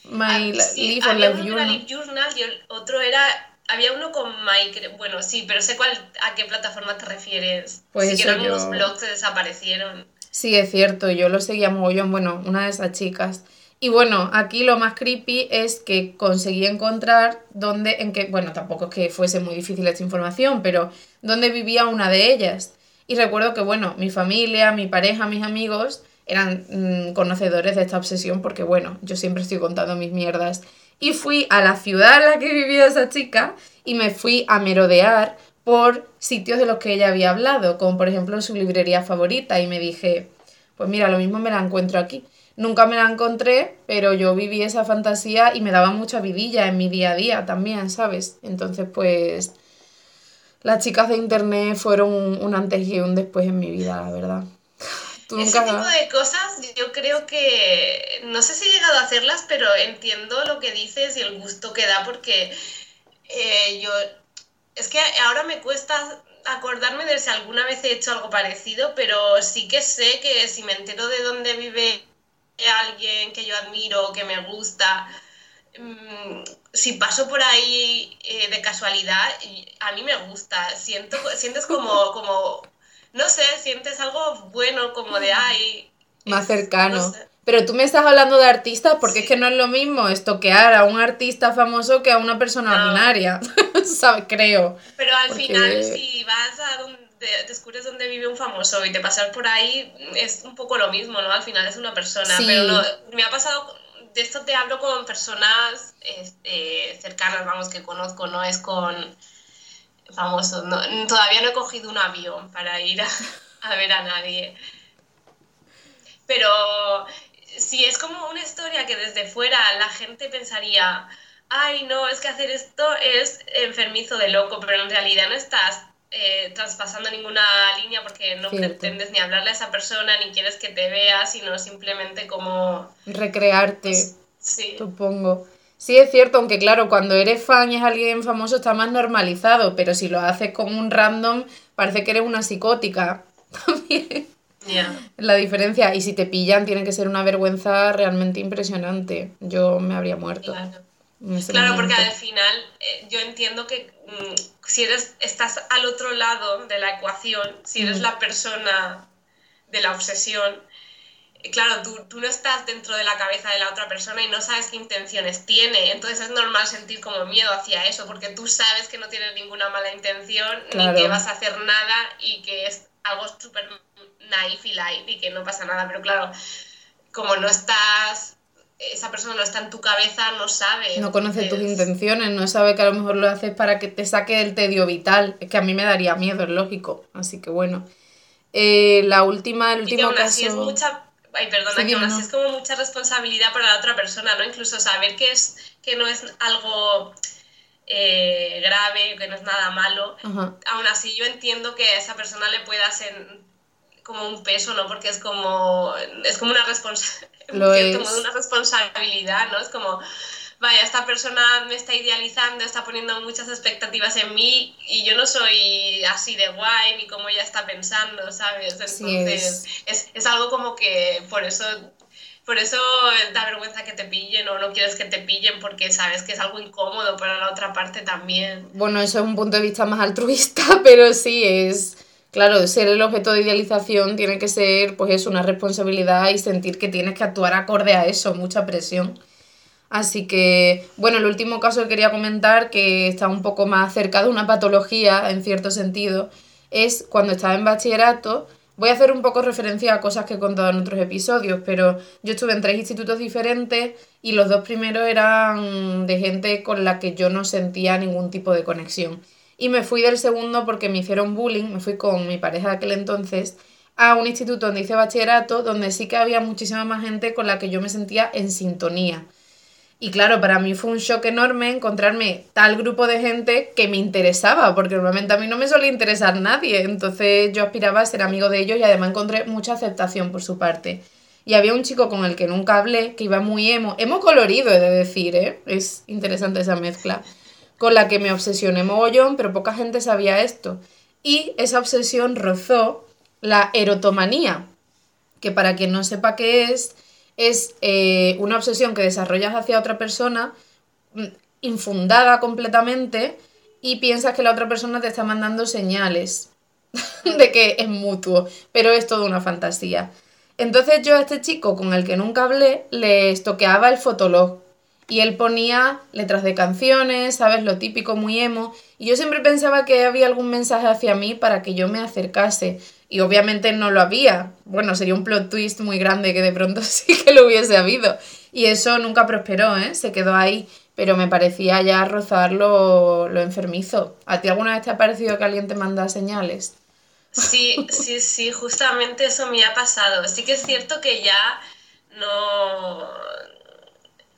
My Life or Life Journal. Journal y otro era había uno con Mike, bueno, sí, pero sé cuál, a qué plataforma te refieres. Pues sí, que eran unos blogs que desaparecieron. Sí, es cierto, yo lo seguía mogollón, bueno, una de esas chicas. Y bueno, aquí lo más creepy es que conseguí encontrar dónde, en que, bueno, tampoco es que fuese muy difícil esta información, pero dónde vivía una de ellas. Y recuerdo que, bueno, mi familia, mi pareja, mis amigos eran mm, conocedores de esta obsesión porque, bueno, yo siempre estoy contando mis mierdas. Y fui a la ciudad en la que vivía esa chica y me fui a merodear por sitios de los que ella había hablado, como por ejemplo su librería favorita, y me dije, pues mira, lo mismo me la encuentro aquí. Nunca me la encontré, pero yo viví esa fantasía y me daba mucha vidilla en mi día a día también, ¿sabes? Entonces, pues las chicas de internet fueron un, antes y un después en mi vida, la verdad. (laughs) Ese tipo de cosas yo creo que no sé si he llegado a hacerlas, pero entiendo lo que dices y el gusto que da porque eh, yo es que ahora me cuesta acordarme de si alguna vez he hecho algo parecido, pero sí que sé que si me entero de dónde vive alguien que yo admiro, que me gusta, mm, si paso por ahí eh, de casualidad, a mí me gusta. Siento, sientes como, como, no sé, sientes algo bueno, como de, ay... Más cercano. Pero tú me estás hablando de artistas porque es que no es lo mismo estoquear a un artista famoso que a una persona ordinaria, (laughs) ¿sabes? Creo. Pero al final, si vas a donde descubres dónde vive un famoso y te pasas por ahí, es un poco lo mismo, ¿no? Al final es una persona. Pero no, me ha pasado, de esto te hablo con personas este, cercanas, vamos, que conozco, no es con famosos. todavía no he cogido un avión para ir a ver a nadie. Pero si es como una historia que desde fuera la gente pensaría, ay, no, es que hacer esto es enfermizo de loco, pero en realidad no estás eh, traspasando ninguna línea porque no pretendes ni hablarle a esa persona, ni quieres que te vea, sino simplemente como... Recrearte, pues, sí. supongo. Sí, es cierto, aunque claro, cuando eres fan y es alguien famoso está más normalizado, pero si lo haces con un random, parece que eres una psicótica (laughs) también. La diferencia, y si te pillan, tiene que ser una vergüenza realmente impresionante. Yo me habría muerto. Claro, porque al final eh, yo entiendo que mm, si eres, estás al otro lado de la ecuación, si eres la persona de la obsesión, eh, claro, tú, tú, no estás dentro de la cabeza de la otra persona y no sabes qué intenciones tiene. Entonces es normal sentir como miedo hacia eso, porque tú sabes que no tienes ninguna mala intención, ni que vas a hacer nada y que es algo súper naif y light y que no pasa nada, pero claro, como no estás, esa persona no está en tu cabeza, no sabe. No conoce tus intenciones, no sabe que a lo mejor lo haces para que te saque el tedio vital. Es que a mí me daría miedo, es lógico. Así que bueno. Eh, la última, el último y caso... es mucha... Ay, perdona, que aún así es como mucha responsabilidad para la otra persona, ¿no? Incluso saber que, es, que no es algo eh, grave, que no es nada malo, aún así yo entiendo que a esa persona le pueda ser como un peso, ¿no? Porque es como, es como una, una responsabilidad, ¿no? Es como, vaya, esta persona me está idealizando, está poniendo muchas expectativas en mí y yo no soy así de guay ni como ella está pensando, ¿sabes? Entonces, es. es. algo como que por eso por eso da vergüenza que te pillen o no quieres que te pillen porque sabes que es algo incómodo para la otra parte también. Bueno, eso es un punto de vista más altruista, (laughs) pero sí es, claro, ser el objeto de idealización tiene que ser, pues es una responsabilidad y sentir que tienes que actuar acorde a eso, mucha presión. Así que, bueno, el último caso que quería comentar, que está un poco más cerca de una patología, en cierto sentido, es cuando estaba en bachillerato, Voy a hacer un poco referencia a cosas que he contado en otros episodios, pero yo estuve en tres institutos diferentes y los dos primeros eran de gente con la que yo no sentía ningún tipo de conexión. Y me fui del segundo porque me hicieron bullying, me fui con mi pareja de aquel entonces a un instituto donde hice bachillerato, donde sí que había muchísima más gente con la que yo me sentía en sintonía. Y claro, para mí fue un shock enorme encontrarme tal grupo de gente que me interesaba, porque normalmente a mí no me suele interesar nadie. Entonces yo aspiraba a ser amigo de ellos y además encontré mucha aceptación por su parte. Y había un chico con el que nunca hablé, que iba muy emo, emo colorido, he de decir, ¿eh? Es interesante esa mezcla. Con la que me obsesioné mogollón, pero poca gente sabía esto. Y esa obsesión rozó la erotomanía, que para quien no sepa qué es, es eh, una obsesión que desarrollas hacia otra persona mm, infundada completamente y piensas que la otra persona te está mandando señales (laughs) de que es mutuo, pero es toda una fantasía. Entonces yo a este chico con el que nunca hablé le estoqueaba el fotolog y él ponía letras de canciones, ¿sabes? Lo típico, muy emo. Y yo siempre pensaba que había algún mensaje hacia mí para que yo me acercase. Y obviamente no lo había. Bueno, sería un plot twist muy grande que de pronto (laughs) sí que lo hubiese habido. Y eso nunca prosperó, ¿eh? Se quedó ahí. Pero me parecía ya rozar lo, lo enfermizo. ¿A ti alguna vez te ha parecido que alguien te manda señales? Sí, sí, sí, justamente eso me ha pasado. Sí que es cierto que ya no...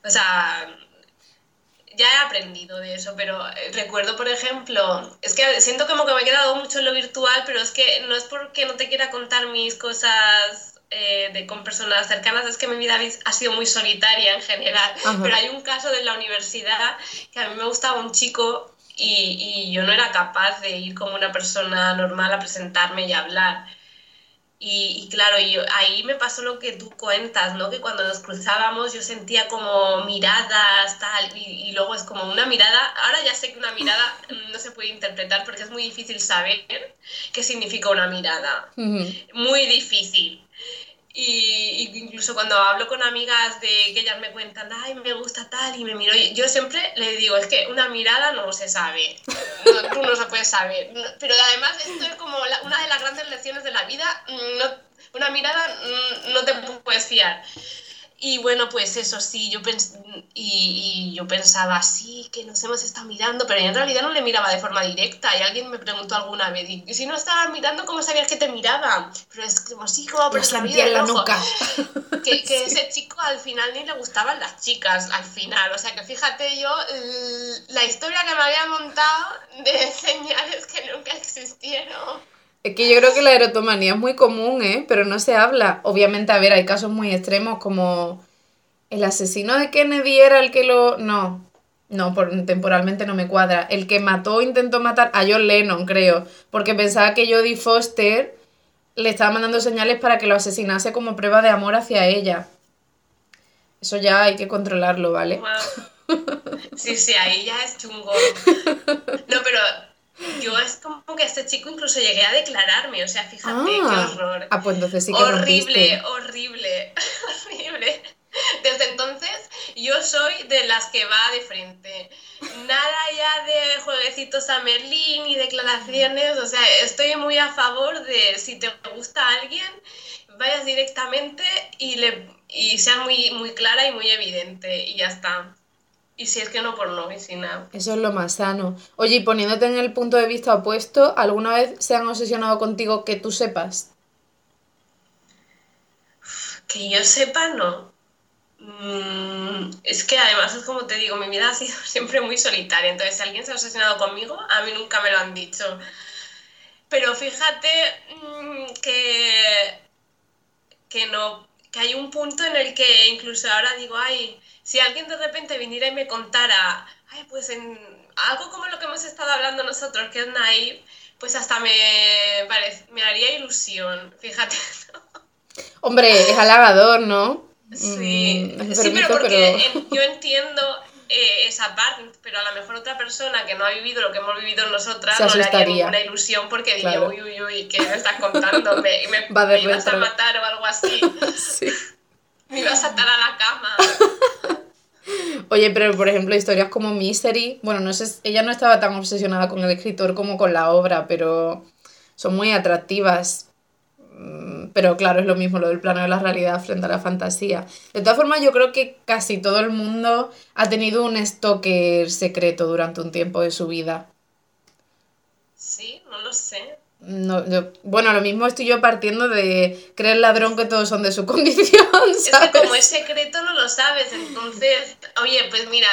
O sea, ya he aprendido de eso, pero eh, recuerdo, por ejemplo, es que siento como que me he quedado mucho en lo virtual, pero es que no es porque no te quiera contar mis cosas eh, de, con personas cercanas, es que mi vida ha sido muy solitaria en general. Pero hay un caso de la universidad que a mí me gustaba un chico y, y yo no era capaz de ir como una persona normal a presentarme y hablar. Y, claro, yo, ahí me pasó lo que tú cuentas, ¿no? Que cuando nos cruzábamos yo sentía como miradas, tal, y, y, luego es como una mirada, ahora ya sé que una mirada (laughs) no se puede interpretar porque es muy difícil saber qué significa una mirada. Muy difícil. Y, incluso cuando hablo con amigas de que ellas me cuentan, ay, me gusta tal, y me miro, yo siempre le digo, es que una mirada no se sabe, tú no se puede saber. Pero además esto es como una de las grandes lecciones de la vida, no, una mirada mm, no te puedes fiar. Y bueno, pues eso sí, yo y, yo pensaba, sí, que nos hemos estado mirando, pero en realidad no le miraba de forma directa. Y alguien me preguntó alguna vez, y si no estabas mirando, ¿cómo sabías que te miraba? Pero es como, sí, como por la vida la nuca. (laughs) Que, que (laughs) ese chico al final ni le gustaban las chicas, al final. O sea, que fíjate yo, la historia que me había montado de (laughs) señales que nunca existieron. Es que yo creo que la erotomanía es muy común, ¿eh? Pero no se habla. Obviamente, a ver, hay casos muy extremos como el asesino de Kennedy era el que lo... No, no, por, temporalmente no me cuadra. El que mató, intentó matar a John Lennon, creo. Porque pensaba que Jodie Foster le estaba mandando señales para que lo asesinase como prueba de amor hacia ella. Eso ya hay que controlarlo, ¿vale? (laughs) Sí, sí, ahí ya es chungo. (laughs) No, pero yo es como que este chico incluso llegué a declararme, o sea, fíjate qué ah. horror. Ah, pues entonces sí que Horrible, horrible, (laughs) horrible. Desde entonces yo soy de las que va de frente. Nada ya de jueguecitos a Merlín y declaraciones, o sea, estoy muy a favor de si te gusta alguien, vayas directamente y, le, y sea muy, muy clara y muy evidente y ya está. Y si es que no, por no, y si nada. Eso es lo más sano. Oye, y poniéndote en el punto de vista opuesto, ¿alguna vez se han obsesionado contigo que tú sepas? Que yo sepa, no. Mm, es que además es como te digo, mi vida ha sido (laughs) siempre muy solitaria, entonces si alguien se ha obsesionado conmigo, a mí nunca me lo han dicho. Pero fíjate mm, que, que no, que hay un punto en el que incluso ahora digo, ay, si alguien de repente viniera y me contara, ay, pues en algo como lo que hemos estado hablando nosotros, que es Naive, pues hasta me, me haría ilusión, fíjate. (laughs) Hombre, es halagador, ¿no? Sí, mm, sí pero porque yo entiendo eh, esa parte, pero a lo mejor otra persona que no ha vivido lo que hemos vivido nosotras no le haría ninguna ilusión porque diría, uy, uy, uy, ¿qué me estás contando? ¿Me, me, me ibas a matar o algo así? (laughs) sí. Me ibas a atar a la cama. (laughs) Oye, pero por ejemplo, historias como Misery, bueno, no sé, ella no estaba tan obsesionada con el escritor como con la obra, pero son muy atractivas. Mm, pero claro, es lo mismo lo del plano de la realidad frente a la fantasía. De todas formas, yo creo que casi todo el mundo ha tenido un stalker secreto durante un tiempo de su vida. Sí, no lo sé. No, bueno, lo mismo estoy yo partiendo de creer ladrón que todos son de su (laughs) condición. Es que como es secreto no lo sabes, entonces, oye, pues mira,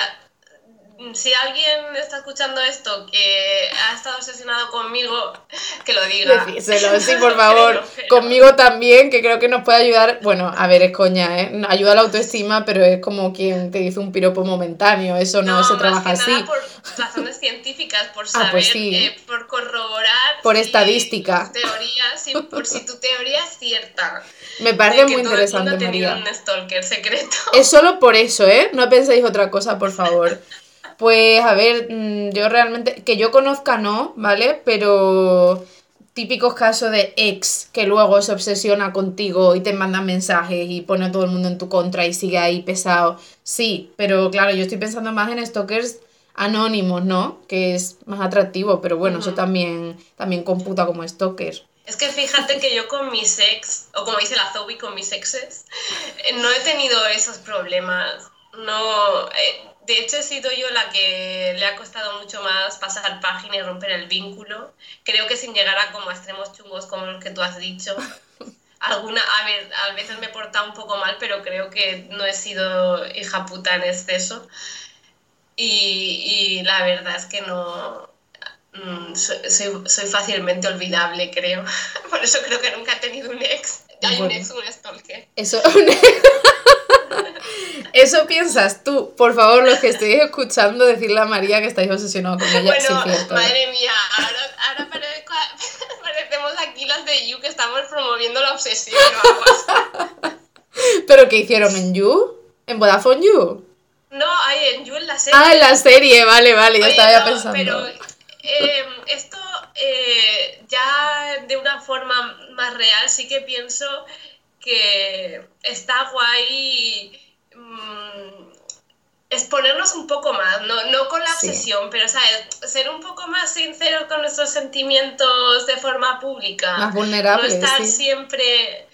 si alguien está escuchando esto que ha estado obsesionado conmigo, (laughs) que lo diga. Decíselo, sí, (laughs) por favor. Conmigo también, que creo que nos puede ayudar. Bueno, a ver, es coña, ¿eh? Ayuda a la autoestima, pero es como quien te dice un piropo momentáneo. Eso no, se trabaja así. Nada por razones científicas, por (laughs) ah, pues saber, eh, por corroborar. Por estadística. Teoría, por si tu teoría es cierta. Me parece muy interesante, María. un stalker secreto. Es solo por eso, ¿eh? No penséis otra cosa, por favor. Pues a ver, mm, yo realmente, que yo conozca no, ¿vale? Pero típicos casos de ex que luego se obsesiona contigo y te manda mensajes y pone a todo el mundo en tu contra y sigue ahí pesado. Sí, pero claro, yo estoy pensando más en stalkers anónimos, ¿no? Que es más atractivo, pero bueno, eso también, también computa como stalker. Es que fíjate que yo con mis ex, o como dice la Zoe, con mis exes, eh, no he tenido esos problemas. No, eh, de hecho, he sido yo la que le ha costado mucho más pasar página y romper el vínculo. Creo que sin llegar a como extremos chungos como los que tú has dicho. (laughs) Alguna, a, ver, a veces me he portado un poco mal, pero creo que no he sido hija puta en exceso. Y, y la verdad es que no. Mm, soy, soy, fácilmente olvidable, creo. (laughs) Por eso creo que nunca he tenido un ex. Hay un ex, un stalker. Eso, (laughs) Eso piensas tú. Por favor, los que estéis escuchando, decirle a María que estáis obsesionados con ella. Bueno, madre mía, ahora, ahora (laughs) parecemos aquí las de You que estamos promoviendo la obsesión. ¿Pero qué hicieron en You? ¿En Vodafone You? No, hay en You en la serie. Ah, en la serie, vale, vale, ya estaba ya pensando. Pero em, esto eh, ya de una forma más real sí que pienso que está guay mm, exponernos un poco más, no, no con la obsesión, pero ¿sabes? ser un poco más sinceros con nuestros sentimientos de forma pública. Más vulnerables. No estar siempre...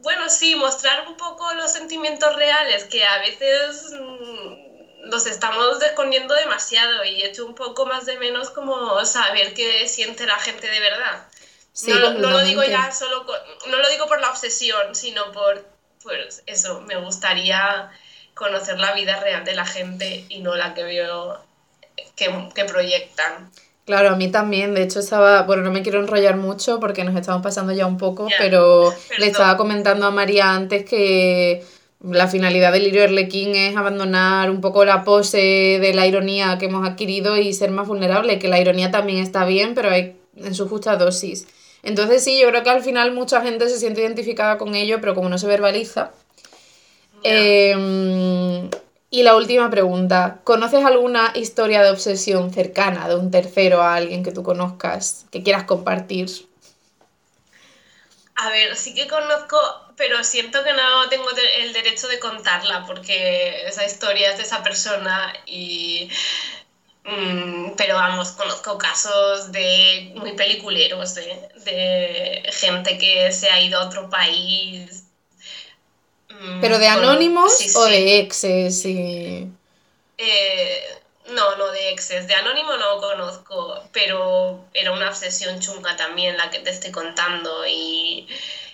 Bueno, sí, mostrar un poco los sentimientos reales, que a veces mm, los estamos escondiendo demasiado y hecho un poco más de menos como saber qué siente la gente de verdad no, lo digo ya solo, no lo digo por la obsesión, sino por, pues eso, me gustaría conocer la vida real de la gente y no la que veo que, proyectan. Claro, a mí también. De hecho, estaba. Bueno, no me quiero enrollar mucho porque nos estamos pasando ya un poco, pero le estaba comentando a María antes que la finalidad del Lirio Erlequín es abandonar un poco la pose de la ironía que hemos adquirido y ser más vulnerable. Que la ironía también está bien, pero hay en su justa dosis. Entonces sí, yo creo que al final mucha gente se siente identificada con ello, pero como no se verbaliza. Em, y la última pregunta, ¿conoces alguna historia de obsesión cercana de un tercero a alguien que tú conozcas, que quieras compartir? A ver, sí que conozco, pero siento que no tengo el derecho de contarla porque esa historia es de esa persona y pero vamos, conozco casos de muy peliculeros, de, gente que se ha ido a otro país. Mm, ¿Pero de anónimos o de exes? Eh, no, no de exes. De anónimo no conozco, pero era una obsesión chunga también la que te estoy contando y,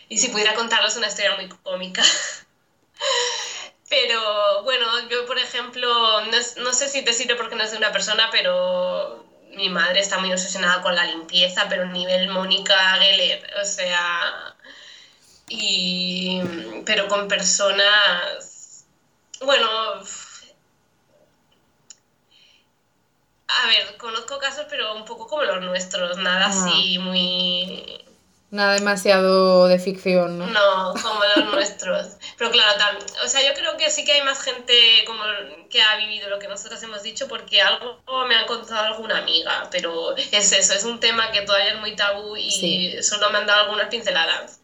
y si pudiera contarles una historia muy cómica. (laughs) Pero bueno, yo por ejemplo, no, sé si te sirve porque no es de una persona, pero mi madre está muy obsesionada con la limpieza, pero nivel Mónica Geller, o sea, y, pero con personas, bueno, a ver, conozco casos, pero un poco como los nuestros, nada así muy Nada demasiado de ficción, ¿no? No, como los nuestros. Pero claro, o sea, yo creo que sí que hay más gente como que ha vivido lo que nosotros hemos dicho porque algo me ha contado alguna amiga, pero es eso, es un tema que todavía es muy tabú y solo me han dado algunas pinceladas.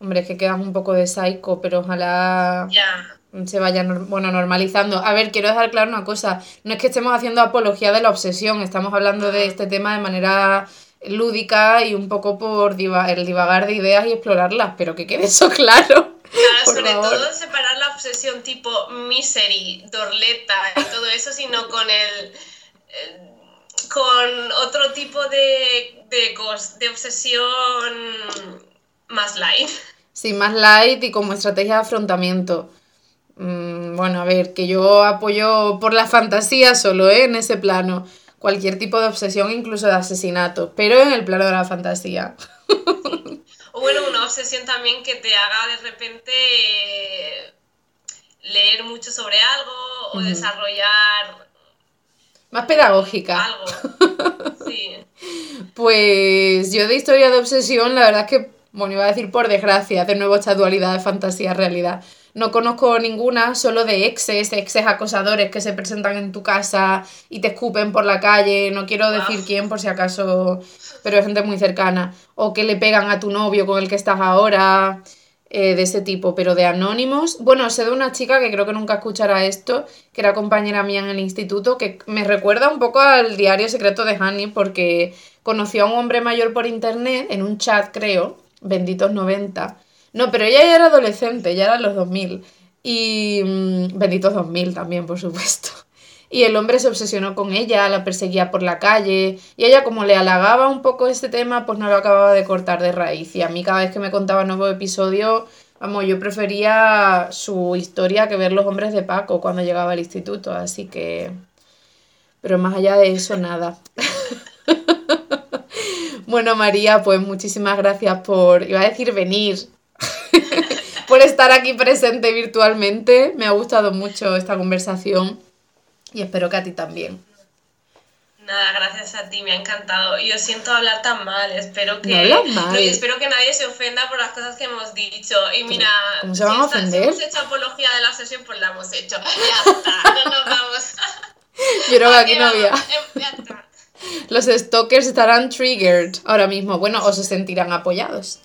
Hombre, es que quedas un poco de psycho, pero ojalá se vaya bueno, normalizando. A ver, quiero dejar claro una cosa, no es que estemos haciendo apología de la obsesión, estamos hablando de este tema de manera lúdica y un poco por el divagar de ideas y explorarlas, pero que quede eso (laughs) claro. Claro, sobre todo separar la obsesión tipo misery, dorleta y todo eso, sino con el, con otro tipo de, de, de obsesión más light. Sí, más light y como estrategia de afrontamiento. Mm, bueno, a ver, que yo apoyo por la fantasía solo, ¿eh? En ese plano cualquier tipo de obsesión, incluso de asesinato, pero en el plano de la fantasía. O bueno, una obsesión también que te haga de repente eh, leer mucho sobre algo o desarrollar... Más pedagógica. Algo. (laughs) Sí. pues yo de historia de obsesión, la verdad es que, bueno, iba a decir por desgracia, de nuevo esta dualidad de fantasía-realidad. No conozco ninguna, solo de exes, exes acosadores que se presentan en tu casa y te escupen por la calle. No quiero decir quién por si acaso, pero es gente muy cercana. O que le pegan a tu novio con el que estás ahora, eh, de ese tipo. Pero de anónimos. Bueno, sé de una chica que creo que nunca escuchará esto, que era compañera mía en el instituto, que me recuerda un poco al diario secreto de Honey porque conoció a un hombre mayor por internet, en un chat creo, benditos 90 no, pero ella ya era adolescente, ya era los 2000. Y mm, benditos 2000 también, por supuesto. Y el hombre se obsesionó con ella, la perseguía por la calle. Y ella, como le halagaba un poco este tema, pues no lo acababa de cortar de raíz. Y a mí, cada vez que me contaba nuevo episodio, vamos, yo prefería su historia que ver los hombres de Paco cuando llegaba al instituto. Así que. Pero más allá de eso, nada. (laughs) bueno, María, pues muchísimas gracias por. Iba a decir venir, (laughs) por estar aquí presente virtualmente. Me ha gustado mucho esta conversación y espero que a ti también. Nada, gracias a ti, me ha encantado. Yo siento hablar tan mal, espero que no espero que nadie se ofenda por las cosas que hemos dicho. Y mira, ¿cómo se van a ofender? Si hemos hecho apología de la sesión, pues la hemos hecho. Ya está, no nos vamos. (laughs) Yo creo que aquí no había. Los stalkers estarán triggered ahora mismo. Bueno, o se sentirán apoyados.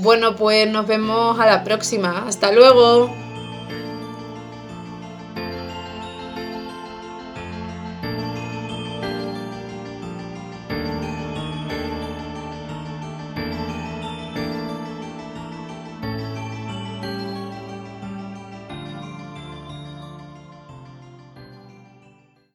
Bueno, pues nos vemos a la próxima. Hasta luego.